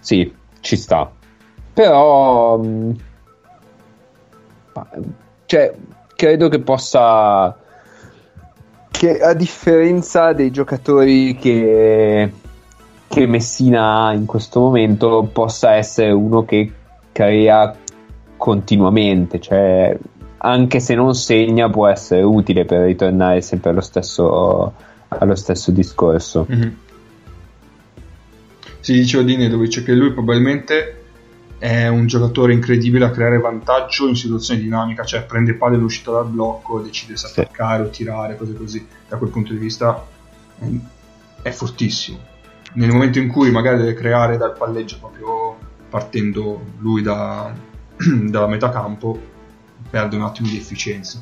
Sì, ci sta. Però... Mm, cioè, credo che possa che a differenza dei giocatori che, che Messina ha in questo momento possa essere uno che crea continuamente cioè anche se non segna può essere utile per ritornare sempre allo stesso, allo stesso discorso mm-hmm. si dice di Nedovic che lui probabilmente è un giocatore incredibile a creare vantaggio in situazioni dinamiche, cioè prende palle all'uscita dal blocco, decide se attaccare o tirare, cose così. Da quel punto di vista è, è fortissimo. Nel momento in cui magari deve creare dal palleggio proprio partendo lui da, <clears throat> dalla metà campo, perde un attimo di efficienza.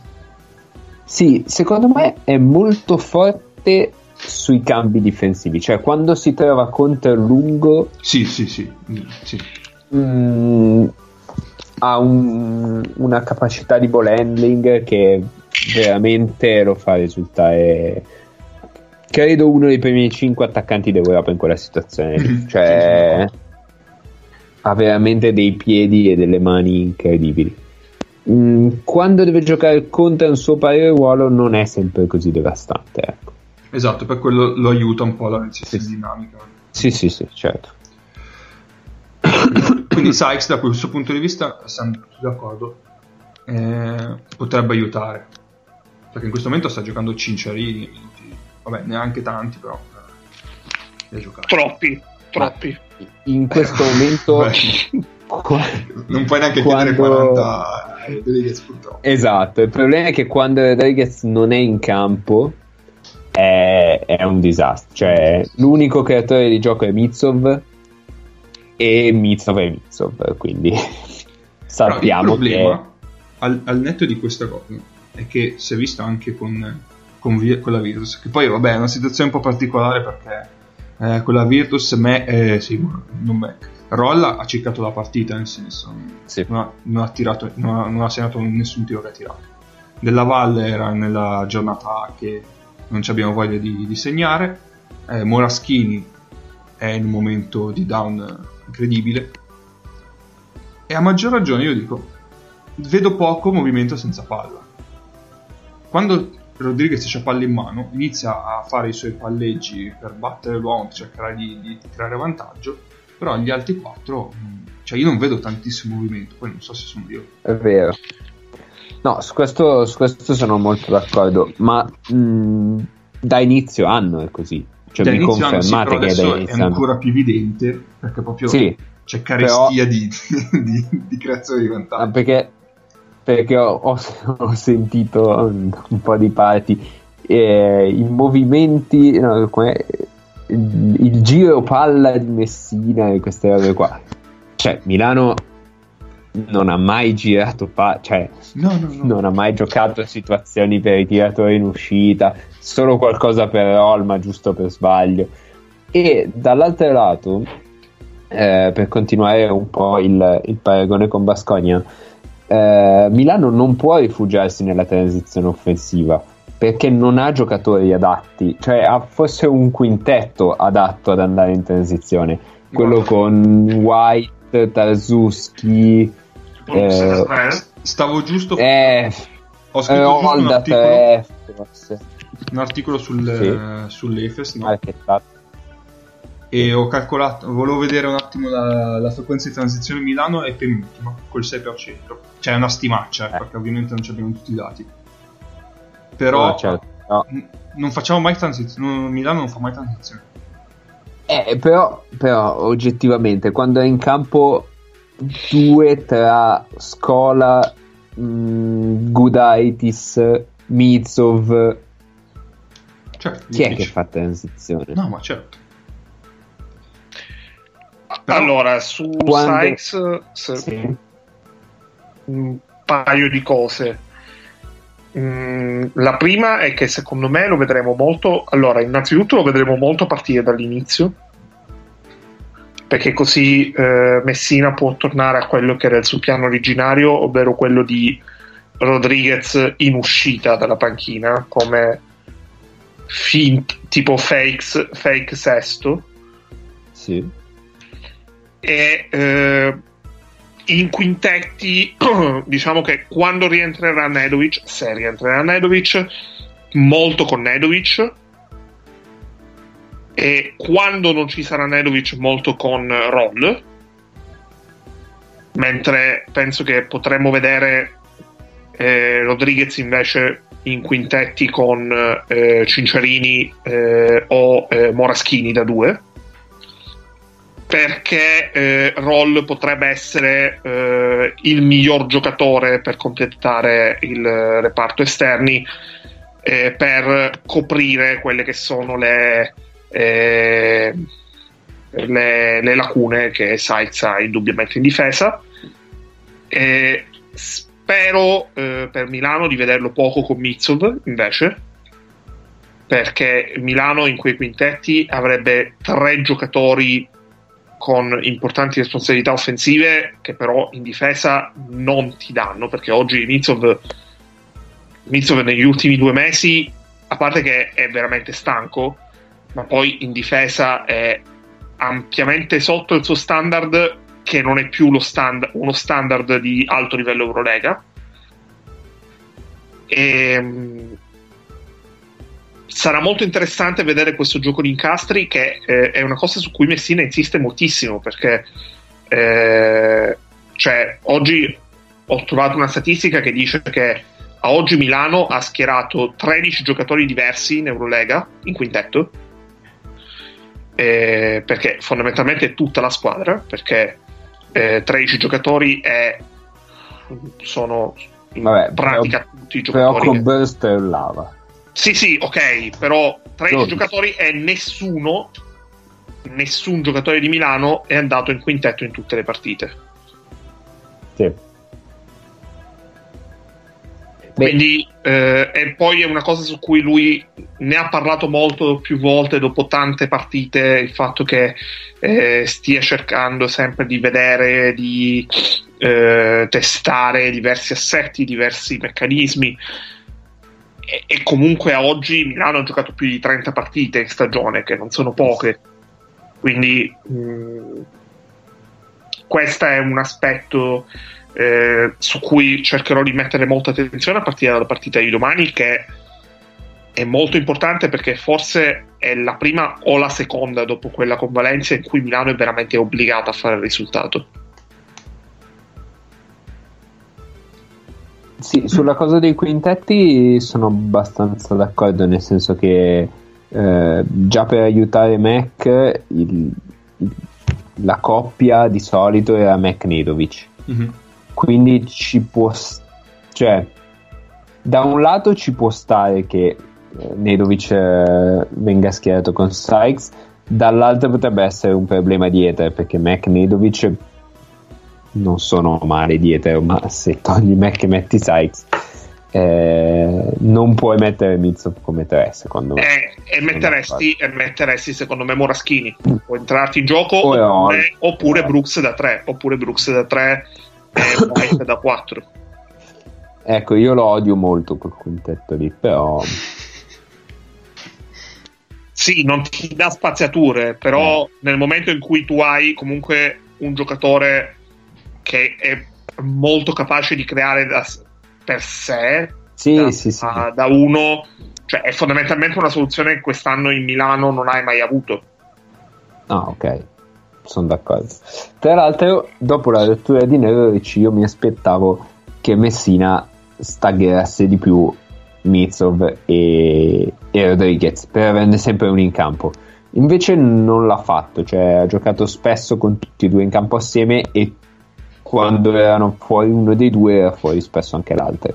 Sì, secondo me è molto forte sui cambi difensivi, cioè quando si trova contro il lungo. Sì, sì, sì. sì mh, mm, ha un, una capacità di ball handling che veramente lo fa risultare credo uno dei primi 5 attaccanti d'Europa in quella situazione mm-hmm. <laughs> cioè ha veramente dei piedi e delle mani incredibili mm, quando deve giocare contro un suo pari ruolo non è sempre così devastante ecco. esatto per quello lo aiuta un po' la necessità sì. dinamica sì sì sì certo quindi Sykes da questo punto di vista, siamo tutti d'accordo, eh, potrebbe aiutare. Perché in questo momento sta giocando Cinciarini, minuti, vabbè neanche tanti però. Eh, troppi, troppi. Ma in questo momento... <laughs> non puoi neanche quando... chiedere 40 Rodriguez purtroppo. Esatto, il problema è che quando Rodriguez non è in campo è, è un disastro. Cioè, l'unico creatore di gioco è Mitsov e Mitsov e Mitsov, quindi <laughs> sappiamo il problema, che... Al, al, netto di questa cosa, è che si è visto anche con, con, con, la Virtus, che poi vabbè è una situazione un po' particolare perché eh, con la Virtus, me, eh, sì, non Mac, Rolla ha cercato la partita, nel senso, sì. non, ha, non, ha, tirato, non, ha, non ha segnato nessun tiro che ha tirato. Della Valle era nella giornata che non ci abbiamo voglia di, di segnare, eh, Moraschini è in un momento di down incredibile. E a maggior ragione io dico, vedo poco movimento senza palla. Quando Rodriguez ha palla in mano, inizia a fare i suoi palleggi per battere l'uomo, cercare di, di tirare vantaggio, però gli altri quattro, cioè io non vedo tantissimo movimento, poi non so se sono io. È vero. No, su questo, su questo sono molto d'accordo, ma mh, da inizio anno è così. Cioè, da mi confermate che adesso è, è ancora più evidente perché proprio sì, c'è carestia però... di, <laughs> di, di, creazione di vantaggio. Ah, perché, perché ho, ho, ho, sentito un, un, po' di parti eh, i movimenti, no, il, il giro palla di Messina e queste robe qua. Cioè, Milano non ha mai girato, pa- cioè No, no, no. non ha mai giocato situazioni per i tiratori in uscita, solo qualcosa per roll, ma giusto per sbaglio. E dall'altro lato, eh, per continuare un po' il, il paragone con Bascogna, eh, Milano non può rifugiarsi nella transizione offensiva perché non ha giocatori adatti, cioè ha forse un quintetto adatto ad andare in transizione, quello con White, Tarzuski, eh, Stavo giusto. eh, ho eh, scritto Holda articolo, 3, forse, un articolo sul, Sì. eh, sull'Efes, no? marchettato. E ho calcolato, volevo vedere un attimo la, la frequenza di transizione Milano è penultima, col 6%. Cioè è una stimaccia, Eh. perché ovviamente non ci abbiamo tutti i dati. Però No, certo, no. n- non facciamo mai transizione, Milano non fa mai transizione. Eh, però, però oggettivamente quando è in campo due tra Scola, mh, Gudaitis, Mizov, Certo, chi è dici. che fa transizione? No, ma certo. Allora, su Quando- Sykes, se- Sì. un paio di cose. Mm, la prima è che secondo me lo vedremo molto. Allora, innanzitutto lo vedremo molto partire dall'inizio. Perché così eh, Messina può tornare a quello che era il suo piano originario, ovvero quello di Rodriguez in uscita dalla panchina, come fint- tipo fakes, fake sesto Sì. e eh, in quintetti <clears throat> diciamo che quando rientrerà Nedovic se rientrerà Nedovic molto con Nedovic e quando non ci sarà Nedovic molto con Roll mentre penso che potremmo vedere eh, Rodriguez invece in quintetti con eh, Cinciarini eh, o eh, Moraschini da due perché eh, Roll potrebbe essere eh, il miglior giocatore per completare il reparto esterni eh, per coprire quelle che sono le, le, le lacune che Sykes ha indubbiamente in difesa. Spero eh, per Milano di vederlo poco con Mitsov invece. Perché Milano in quei quintetti avrebbe tre giocatori con importanti responsabilità offensive che però in difesa non ti danno perché oggi Mitsov, Mitsov negli ultimi due mesi a parte che è veramente stanco ma poi in difesa è ampiamente sotto il suo standard che non è più stand- uno standard di alto livello Eurolega. E, mm, sarà molto interessante vedere questo gioco di incastri che eh, è una cosa su cui Messina insiste moltissimo perché eh, cioè, oggi ho trovato una statistica che dice che a oggi Milano ha schierato 13 giocatori diversi in Eurolega in quintetto eh, perché fondamentalmente è tutta la squadra perché eh, 13 giocatori è, sono in Vabbè, pratica tutti i Però giocatori con che- Burst è lava. sì, sì, ok, però 13 Dodici. giocatori e nessuno, nessun giocatore di Milano è andato in quintetto in tutte le partite. Sì. Quindi, eh, e poi è una cosa su cui lui ne ha parlato molto più volte dopo tante partite, il fatto che eh, stia cercando sempre di vedere, di eh, testare diversi assetti, diversi meccanismi. E, e comunque a oggi Milano ha giocato più di 30 partite in stagione, che non sono poche. Quindi mh, questo è un aspetto eh, su cui cercherò di mettere molta attenzione a partire dalla partita di domani che è molto importante perché forse è la prima o la seconda dopo quella con Valencia in cui Milano è veramente obbligata a fare il risultato. Sì, sulla cosa dei quintetti sono abbastanza d'accordo, nel senso che eh, già per aiutare Mac il- il- la coppia di solito era Mac Nedovic. Mhm. Quindi ci può, cioè, da un lato ci può stare che eh, Nedovic eh, venga schierato con Sykes, dall'altro potrebbe essere un problema di Ether perché Mac Nedovic non sono male dietro, ma se togli Mac e metti Sykes, eh, non puoi mettere Mizov come 3, secondo me. Eh, e, metteresti, e metteresti, secondo me, Moraschini. Può entrarti in gioco oppure, oppure Brooks da 3, oppure Brooks da 3 <laughs> e White da 4. Ecco, io lo odio molto quel quintetto lì, però Sì, non ti dà spaziature, però nel momento in cui tu hai comunque un giocatore che è molto capace di creare da, per sé, sì, da, sì, sì. a- da uno, cioè è fondamentalmente una soluzione che quest'anno in Milano non hai mai avuto. Ah, ok, sono d'accordo. Tra l'altro, dopo la lettura di Nerovic, io mi aspettavo che Messina staggerasse di più Mizov e, e Rodriguez per averne sempre uno in campo. Invece non l'ha fatto, cioè ha giocato spesso con tutti e due in campo assieme e quando erano fuori uno dei due era fuori spesso anche l'altro.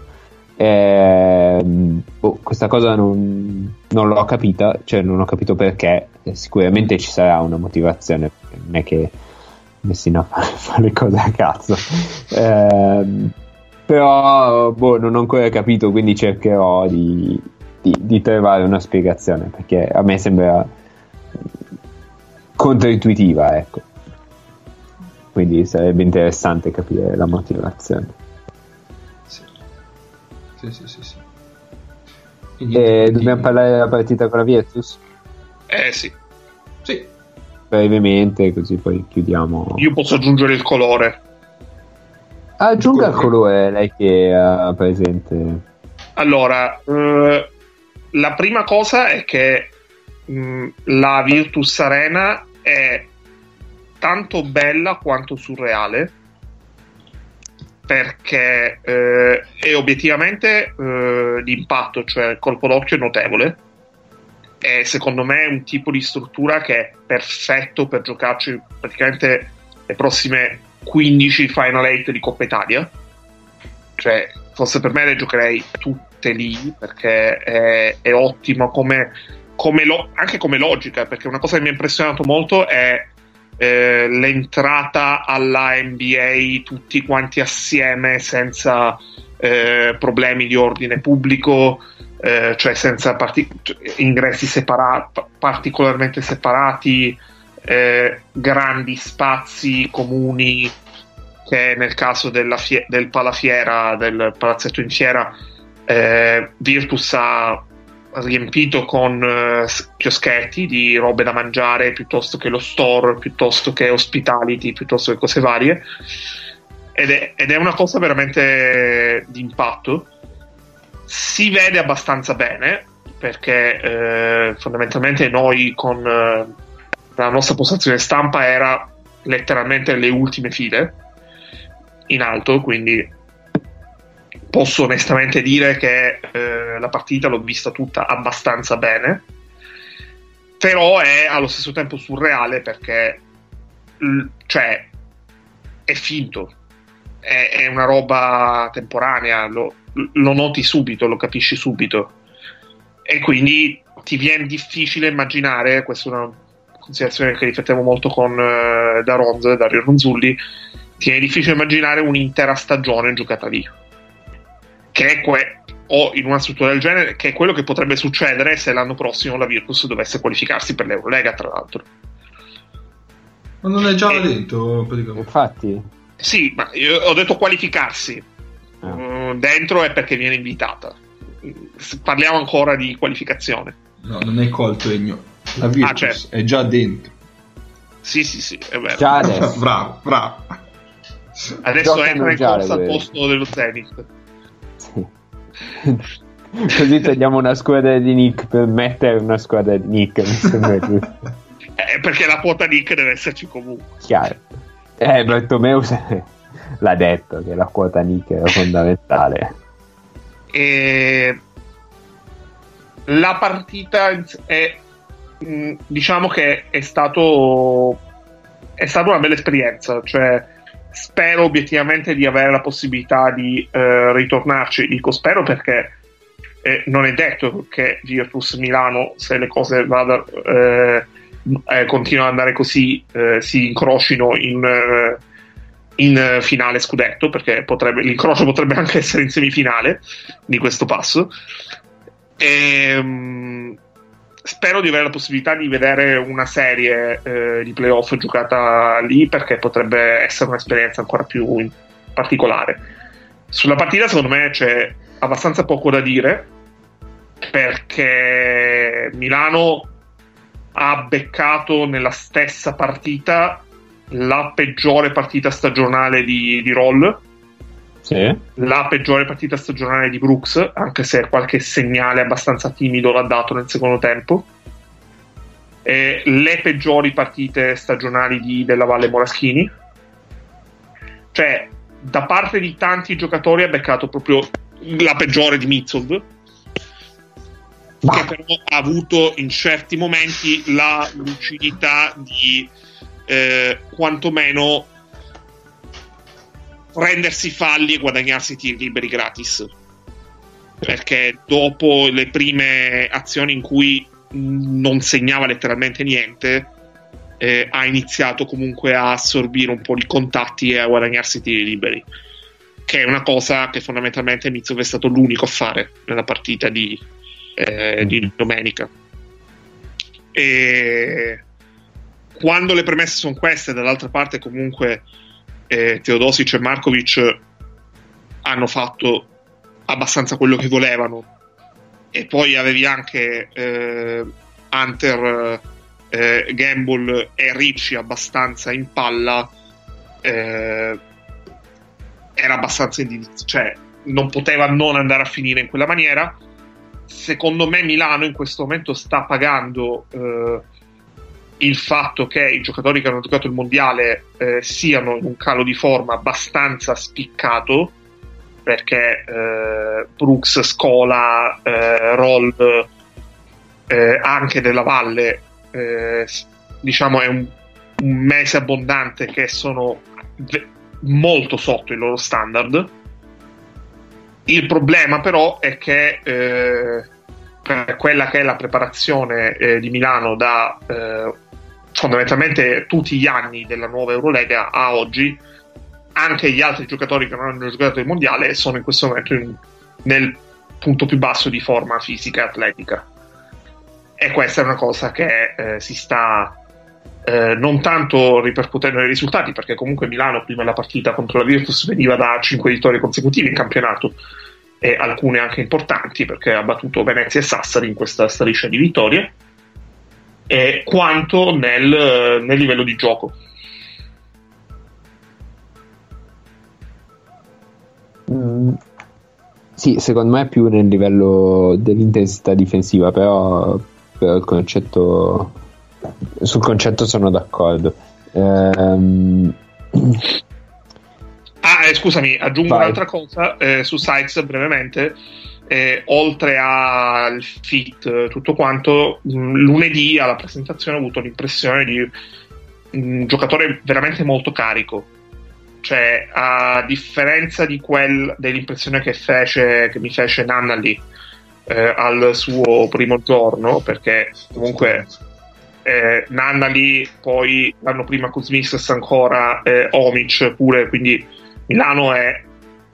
Ehm, boh, questa cosa non, non l'ho capita, cioè non ho capito perché. eh, Sicuramente ci sarà una motivazione, non è che Messina <laughs> fa, fa le cose a cazzo. Ehm, però boh, non ho ancora capito, quindi cercherò di, di- di trovare una spiegazione perché a me sembra controintuitiva, ecco. Quindi sarebbe interessante capire la motivazione. Sì, sì, sì. sì. E E niente, quindi- Eh, dobbiamo parlare della partita con la Virtus? Eh sì, Sì, brevemente, così poi chiudiamo. io posso aggiungere il colore. Aggiunga il Colore. colore, lei che ha presente. Allora, eh, la prima cosa è che mh, la Virtus Arena è tanto bella quanto surreale perché eh, è obiettivamente eh, d'impatto, cioè il colpo d'occhio è notevole. E secondo me è un tipo di struttura che è perfetto per giocarci praticamente le prossime 15 Final 8 di Coppa Italia. Cioè forse per me le giocherei tutte lì perché è, è ottimo come, come lo- anche come logica perché una cosa che mi ha impressionato molto è eh, l'entrata alla NBA tutti quanti assieme senza eh, problemi di ordine pubblico eh, cioè senza parti- ingressi separati particolarmente separati eh, grandi spazi comuni che nel caso fie- del Palafiera, del palazzetto in fiera, eh, Virtus ha riempito con eh, chioschetti di robe da mangiare piuttosto che lo store, piuttosto che hospitality, piuttosto che cose varie. Ed è, ed è una cosa veramente di impatto. Si vede abbastanza bene perché eh, fondamentalmente noi con eh, la nostra postazione stampa era letteralmente le ultime file in alto, quindi posso onestamente dire che eh, la partita l'ho vista tutta abbastanza bene, però è allo stesso tempo surreale perché l- cioè è finto, è, è una roba temporanea, lo, lo noti subito, lo capisci subito e quindi ti viene difficile immaginare, questa è una considerazione che riflettevo molto con eh, Daronzo, Dario Ronzulli, ti è difficile immaginare un'intera stagione giocata lì. Che è que- o in una struttura del genere, che è quello che potrebbe succedere se l'anno prossimo la Virtus dovesse qualificarsi per l'Eurolega, tra l'altro. ma non è già dentro praticamente. Infatti, Sì, ma io ho detto qualificarsi. Ah. Mm, dentro è perché viene invitata. Parliamo ancora di qualificazione. No, non è colto Egno. La Virtus Ah, certo. è già dentro. Sì, sì, sì, è vero. già adesso. <laughs> bravo, bravo. Adesso giocano entra in corsa al posto dello Zenith. Sì. <laughs> Così togliamo una squadra di Nick per mettere una squadra di Nick. Mi sembra giusto. Eh, perché la quota Nick deve esserci comunque. Chiaro. Eh, Bartomeu <laughs> l'ha detto che la quota Nick era fondamentale. E la partita è mh, diciamo che è stato è stata una bella esperienza cioè spero obiettivamente di avere la possibilità di eh, ritornarci dico spero perché eh, non è detto che Virtus Milano se le cose vada, eh, eh, continuano ad andare così eh, si incrocino in, eh, in finale scudetto, perché potrebbe, l'incrocio potrebbe anche essere in semifinale di questo passo. E, um, spero di avere la possibilità di vedere una serie eh, di playoff giocata lì, perché potrebbe essere un'esperienza ancora più particolare. Sulla partita, secondo me, c'è abbastanza poco da dire, perché Milano ha beccato nella stessa partita la peggiore partita stagionale di, di Roll. Sì. La peggiore partita stagionale di Brooks, anche se qualche segnale abbastanza timido l'ha dato nel secondo tempo. E le peggiori partite stagionali di, della Valle Moraschini. Cioè, da parte di tanti giocatori ha beccato proprio la peggiore di Mitsov che però ha avuto in certi momenti la lucidità di eh, quantomeno prendersi falli e guadagnarsi tiri liberi gratis. Perché dopo le prime azioni in cui non segnava letteralmente niente eh, ha iniziato comunque a assorbire un po' di contatti e a guadagnarsi tiri liberi che è una cosa che fondamentalmente Mitsov è stato l'unico a fare nella partita di, eh, di domenica. E quando le premesse sono queste, dall'altra parte comunque eh, Teodosic e Markovic hanno fatto abbastanza quello che volevano. E poi avevi anche eh, Hunter, eh, Gamble e Ricci abbastanza in palla eh, era abbastanza indirizzo cioè non poteva non andare a finire in quella maniera. Secondo me Milano in questo momento sta pagando eh, il fatto che i giocatori che hanno giocato il mondiale eh, siano in un calo di forma abbastanza spiccato perché eh, Brooks, Scola, eh, Roll eh, anche della Valle eh, diciamo è un, un mese abbondante che sono molto sotto i loro standard. Il problema però è che eh, per quella che è la preparazione eh, di Milano da eh, fondamentalmente tutti gli anni della nuova Eurolega a oggi, anche gli altri giocatori che non hanno giocato il mondiale sono in questo momento in, nel punto più basso di forma fisica e atletica. E questa è una cosa che eh, si sta eh, non tanto ripercuotendo nei risultati, perché comunque Milano prima della partita contro la Virtus veniva da 5 vittorie consecutive in campionato e alcune anche importanti perché ha battuto Venezia e Sassari in questa striscia di vittorie, e quanto nel, nel livello di gioco. Mm, sì, secondo me è più nel livello dell'intensità difensiva, però, però il concetto sul concetto sono d'accordo. Ehm... Ah, eh, scusami, aggiungo Vai. un'altra cosa eh, su Sykes brevemente. Eh, oltre al fit, tutto quanto, mm, lunedì alla presentazione ho avuto l'impressione di un giocatore veramente molto carico. Cioè, a differenza di quel, dell'impressione che, fece, che mi fece Nannali eh, al suo primo giorno, perché comunque eh, Nannali, poi l'anno prima Kuzmiskis ancora, eh, Omic pure, quindi Milano è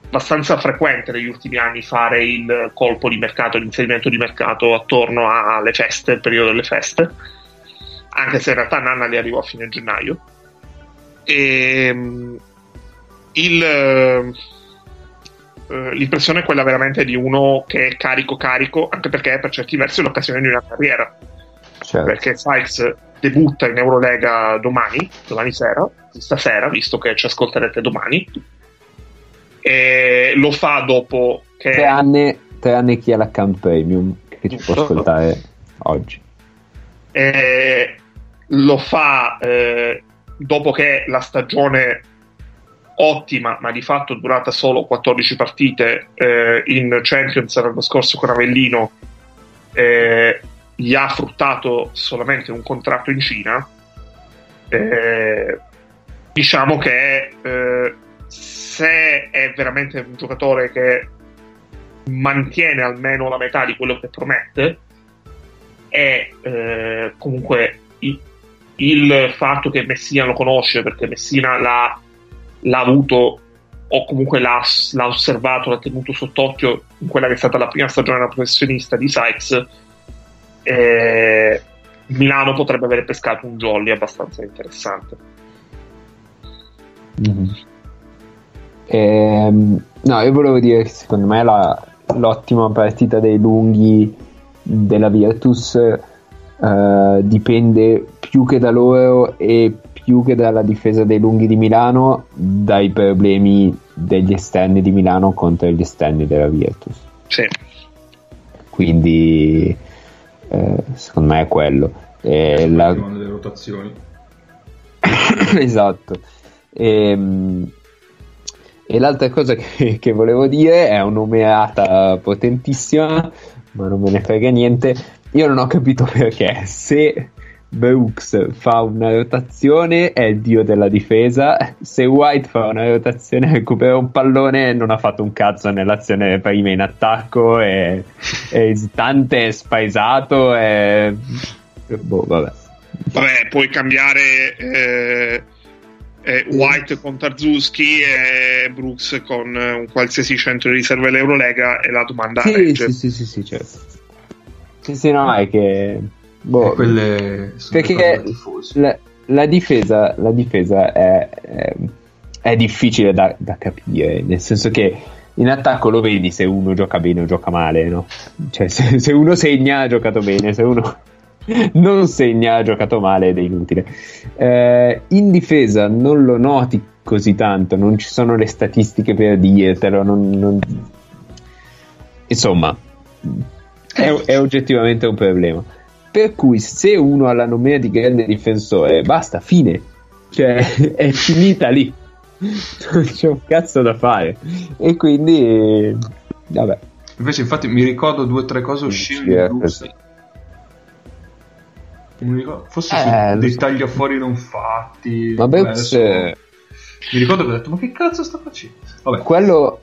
abbastanza frequente negli ultimi anni fare il colpo di mercato, l'inserimento di mercato attorno alle feste, il periodo delle feste, anche se in realtà Nannali arrivò a fine gennaio. E, ehm, il, eh, l'impressione è quella veramente di uno che è carico carico, anche perché è per certi versi l'occasione di una carriera certo. perché Sykes debutta in Eurolega domani, domani sera, stasera, visto che ci ascolterete domani. E lo fa dopo che... Tre anni, tre anni chi ha l'account premium che ci può ascoltare oggi. E lo fa eh, dopo che la stagione ottima, ma di fatto durata solo 14 partite eh, in Champions l'anno scorso con Avellino, eh, gli ha fruttato solamente un contratto in Cina, eh, diciamo che eh, se è veramente un giocatore che mantiene almeno la metà di quello che promette, è eh, comunque il, il, fatto che Messina lo conosce perché Messina l'ha l'ha avuto o comunque l'ha, l'ha osservato, l'ha tenuto sott'occhio in quella che è stata la prima stagione da professionista di Sykes, eh, Milano potrebbe avere pescato un jolly abbastanza interessante. Mm-hmm. Ehm, no, io volevo dire che secondo me la, l'ottima partita dei lunghi della Virtus eh, dipende più che da loro e più che dalla difesa dei lunghi di Milano dai problemi degli esterni di Milano contro gli esterni della Virtus. Sì. Quindi eh, secondo me è quello. Eh, la... delle rotazioni. <coughs> esatto. E, ehm, e, l'altra cosa che, <laughs> che volevo dire è un'omeata potentissima, ma non me ne frega niente. Io non ho capito perché se Brooks fa una rotazione è il dio della difesa, se White fa una rotazione <laughs> recupera un pallone non ha fatto un cazzo nell'azione prima in attacco, è, è esitante, è spaesato, è... Boh, vabbè. Vabbè, puoi cambiare eh, eh, White con Tarzuski e Brooks con un qualsiasi centro di riserva dell'Eurolega e la domanda sì, regge. Sì, sì, sì, sì, certo. Sì, sì, no, è che Boh, quelle perché la, la, difesa, la difesa è, è, è difficile da, da, capire, nel senso che in attacco lo vedi se uno gioca bene o gioca male, no? Cioè, se, se uno segna ha giocato bene, se uno <laughs> non segna ha giocato male ed è inutile. Eh, in difesa non lo noti così tanto, non ci sono le statistiche per dirtelo, non, non... insomma, è, è oggettivamente un problema. Per cui se uno ha la nomea di grande difensore, basta, fine. Cioè, <laughs> è finita lì. Non c'è un cazzo da fare. E quindi, vabbè. Invece, infatti, mi ricordo due o tre cose uscite. Forse eh, dei so. tagliafuori non fatti. Ma Brooks... Mi ricordo che ho detto, ma che cazzo sta facendo? Vabbè. Quello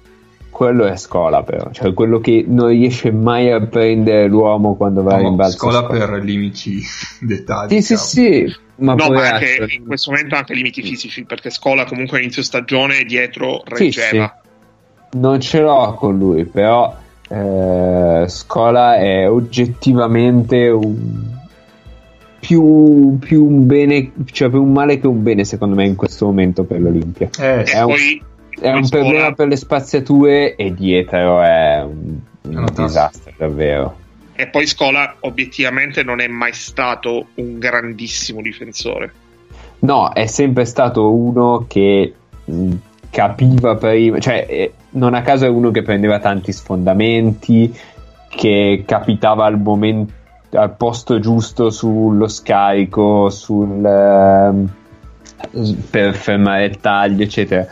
quello è scola però, cioè quello che non riesce mai a prendere l'uomo quando va no, in balzo. Scola, scola per limiti <laughs> dettagli. Sì, diciamo. sì, sì. Ma, no, ma anche, in questo momento anche limiti fisici, perché Scola comunque all'inizio stagione dietro reggeva. Sì, sì. Non ce l'ho con lui, però eh, Scola è oggettivamente un, più, più, un bene, cioè più un male che un bene secondo me in questo momento per l'Olimpia. Eh, è un, poi è un scuola... problema per le spaziature e dietro è un, un disastro davvero. E poi Scola obiettivamente non è mai stato un grandissimo difensore. No, è sempre stato uno che mh, capiva prima, cioè eh, non a caso è uno che prendeva tanti sfondamenti, che capitava al momento al posto giusto sullo scarico, sul, uh, per fermare il taglio, eccetera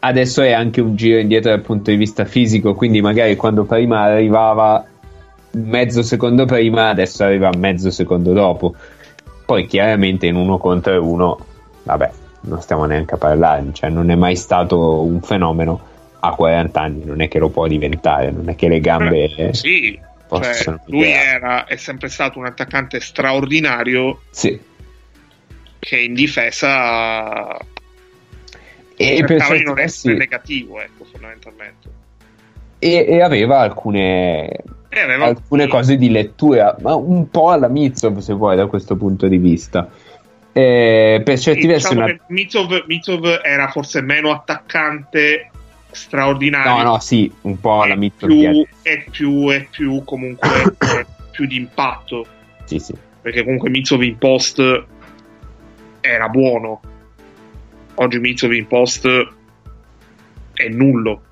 adesso è anche un giro indietro dal punto di vista fisico, quindi magari quando prima arrivava mezzo secondo prima, adesso arriva mezzo secondo dopo. Poi chiaramente in uno contro uno, vabbè, non stiamo neanche a parlare, cioè non è mai stato un fenomeno a 40 anni, non è che lo può diventare, non è che le gambe... Sì, cioè, lui era, è sempre stato un attaccante straordinario. Sì. Che in difesa e per di non essere negativo, ecco, fondamentalmente. E, e aveva alcune, e aveva alcune un... cose di lettura, ma un po' alla Mitsov, se vuoi, da questo punto di vista. Eh, per certi versi diciamo una... Mitsov, Mitsov era forse meno attaccante straordinario. No, no, sì, un po' alla Mitsov. Più, è più, è più comunque è più di impatto. Sì, sì. Perché comunque Mitsov in post era buono oggi Mitchell in post è nullo.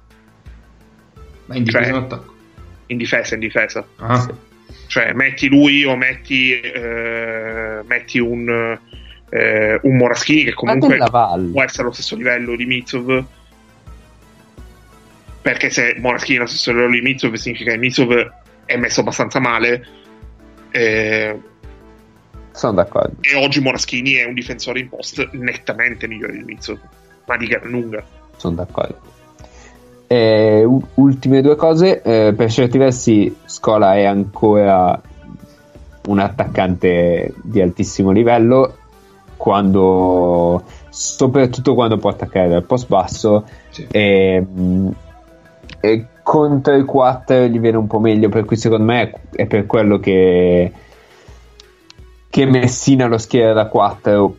Ma in difesa cioè, in attacco? In difesa, in difesa. Ah. Cioè, metti lui o metti, eh, metti un, eh, un Moraschini che comunque può essere allo stesso livello di Mitsov. Perché se Moraschini è allo stesso livello di Mitsov significa che Mitsov è messo abbastanza male. Eh, sono d'accordo. E oggi Moraschini è un difensore in post nettamente migliore di Mizzo, ma di gran lunga. Sono d'accordo. E, u- ultime due cose, eh, per certi versi Scola è ancora un attaccante di altissimo livello, quando soprattutto quando porta a carriera al post basso Sì. e, mh, e contro i 4 gli viene un po' meglio per cui secondo me è per quello che che Messina lo schiera da 4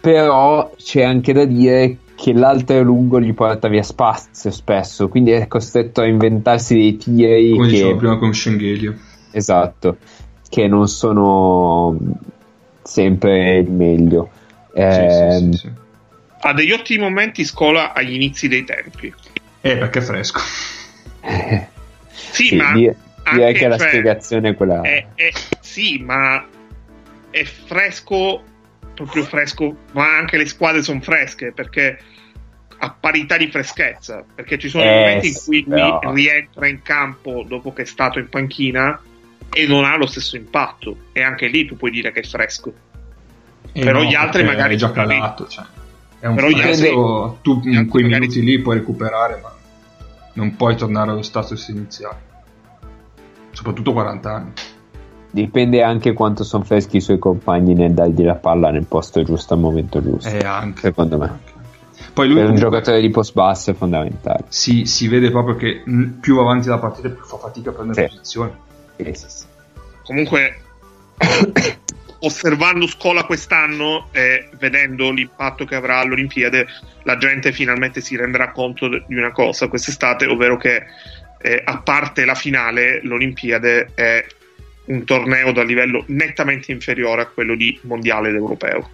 però c'è anche da dire che l'altro lungo gli porta via spazio spesso quindi è costretto a inventarsi dei tiri Come che dicevo prima con Schengelio. esatto che non sono sempre il meglio Sì, sì, sì, sì. Ha degli ottimi momenti scola agli inizi dei tempi. Eh, perché è fresco. Sì, Sì, ma di- direi anche, che la cioè, spiegazione è quella è- è- sì, ma è fresco, proprio fresco, ma anche le squadre sono fresche perché a parità di freschezza, perché ci sono Eh, momenti in cui però- lui rientra in campo dopo che è stato in panchina e non ha lo stesso impatto e anche lì tu puoi dire che è fresco. Eh Però no, gli altri magari è già lì. calato. Cioè. È un Però gli fresco, tu gli in altri quei magari- minuti lì puoi recuperare, ma non puoi tornare allo status iniziale. Soprattutto 40 anni. dipende anche quanto sono freschi i suoi compagni nel dargli la palla nel posto giusto al momento giusto Eh, anche. secondo me Anche, anche. Poi lui per un comunque giocatore di post basso è fondamentale si, si vede proprio che mh, più avanti la partita più fa fatica a prendere Sì. posizione. Sì, sì, sì. Comunque, <coughs> osservando Scola quest'anno e vedendo l'impatto che avrà all'Olimpiade, la gente finalmente si renderà conto di una cosa quest'estate, ovvero che eh, a parte la finale, l'Olimpiade è un torneo da livello nettamente inferiore a quello di mondiale ed europeo.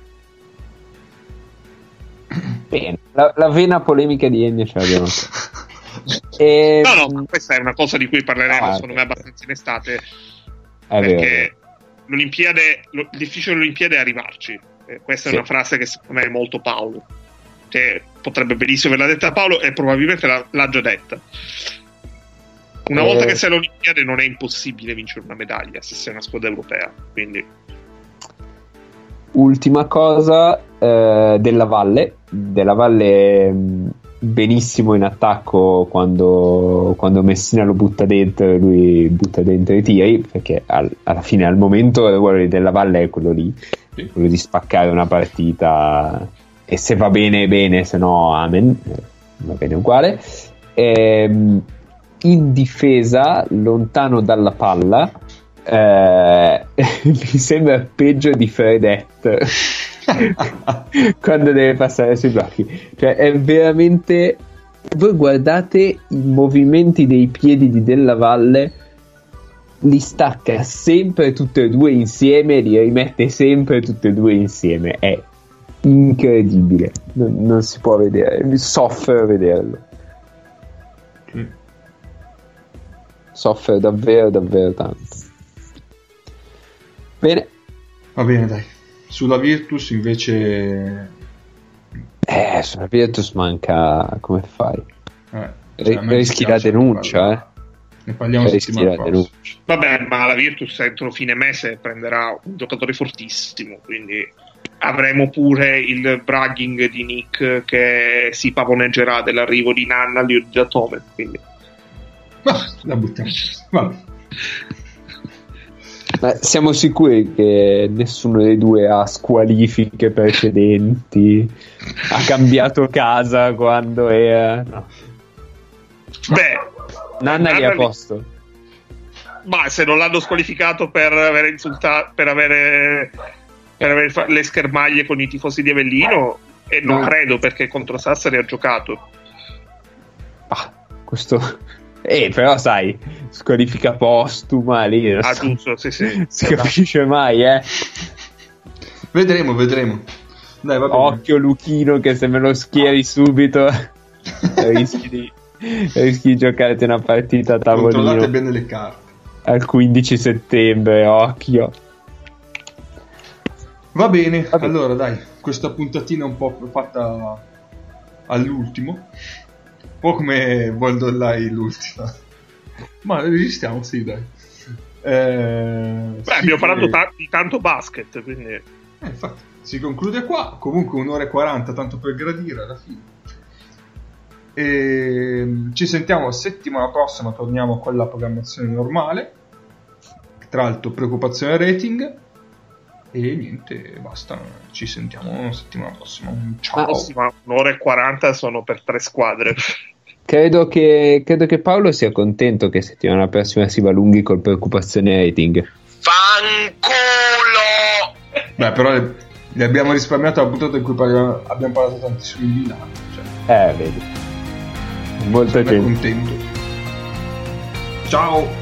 Bene, la, la vena polemica di Ennio ce l'abbiamo e, No, no, ma questa è una cosa di cui parleremo, Ah, secondo me, abbastanza in estate. è vero perché l'Olimpiade, lo- il difficile dell'Olimpiade è arrivarci. Eh, questa Sì. è una frase che secondo me è molto Paolo. Che potrebbe benissimo averla detta Paolo e probabilmente l'ha, l'ha già detta. Una Eh. volta che sei all'Olimpiade non è impossibile vincere una medaglia se sei una squadra europea. Quindi Ultima cosa eh, della Valle. Della Valle mh, benissimo in attacco quando, quando Messina lo butta dentro e lui butta dentro i tiri perché al- alla fine al momento il ruolo Della Valle è quello lì Sì. quello di spaccare una partita e se va bene bene se no amen Eh, va bene uguale Ehm, in difesa lontano dalla palla eh, <laughs> mi sembra peggio di Fredette <laughs> quando deve passare sui blocchi. Cioè è veramente voi guardate i movimenti dei piedi di Della Valle li stacca sempre tutte e due insieme li rimette sempre tutte e due insieme. È incredibile. Non, non si può vedere mi soffre a vederlo. Mm. soffre davvero davvero tanto. Bene. Va bene, dai. Sulla Virtus invece... eh sulla Virtus manca come fai eh, me rischi la denuncia, eh. Ne parliamo rischi settimana la prossima. denuncia Vabbè, ma la Virtus entro fine mese prenderà un giocatore fortissimo, quindi avremo pure il bragging di Nick che si pavoneggerà dell'arrivo di Nanna di Datome. Quindi Ma <laughs> la buttiamo. Vabbè. Ma siamo sicuri che nessuno dei due ha squalifiche precedenti? Ha cambiato casa quando era. No. Beh, Nanna lì a posto. ma se non l'hanno squalificato per aver insultato, per avere, per avere fa- le schermaglie con i tifosi di Avellino, e non No. credo perché contro Sassari ha giocato. Ah, questo. Eh, però sai, squalifica postuma lì. non Ah, so- giusto, sì, sì. <laughs> si capisce mai, eh. Vedremo, vedremo. Dai, va bene. Occhio Luchino che se me lo schieri subito <laughs> rischi di, rischi di giocarti una partita a Controllate tavolino bene le carte. al 15 settembre, occhio. Va bene, Va bene. allora dai, questa puntatina un po' fatta all'ultimo. Un po' come Voldolai l'ultima. Ma resistiamo, sì, dai. Eh, Beh, sì, abbiamo parlato ta- di tanto basket, quindi eh, infatti, si conclude qua. Comunque un'ora e 40, tanto per gradire alla fine. E, ci sentiamo settimana prossima, torniamo con la programmazione normale. Tra l'altro, preoccupazione rating. E niente, basta. Ci sentiamo settimana prossima. Ciao. Prossima un'ora e 40 sono per tre squadre. Credo che, credo che Paolo sia contento che settimana prossima si va lunghi col preoccupazione rating. Fanculo! Beh, però le, le abbiamo risparmiato la puntata in cui parliamo- abbiamo parlato tantissimo di Milano. Cioè, Eh, vedi. Sono gente. contento. Ciao!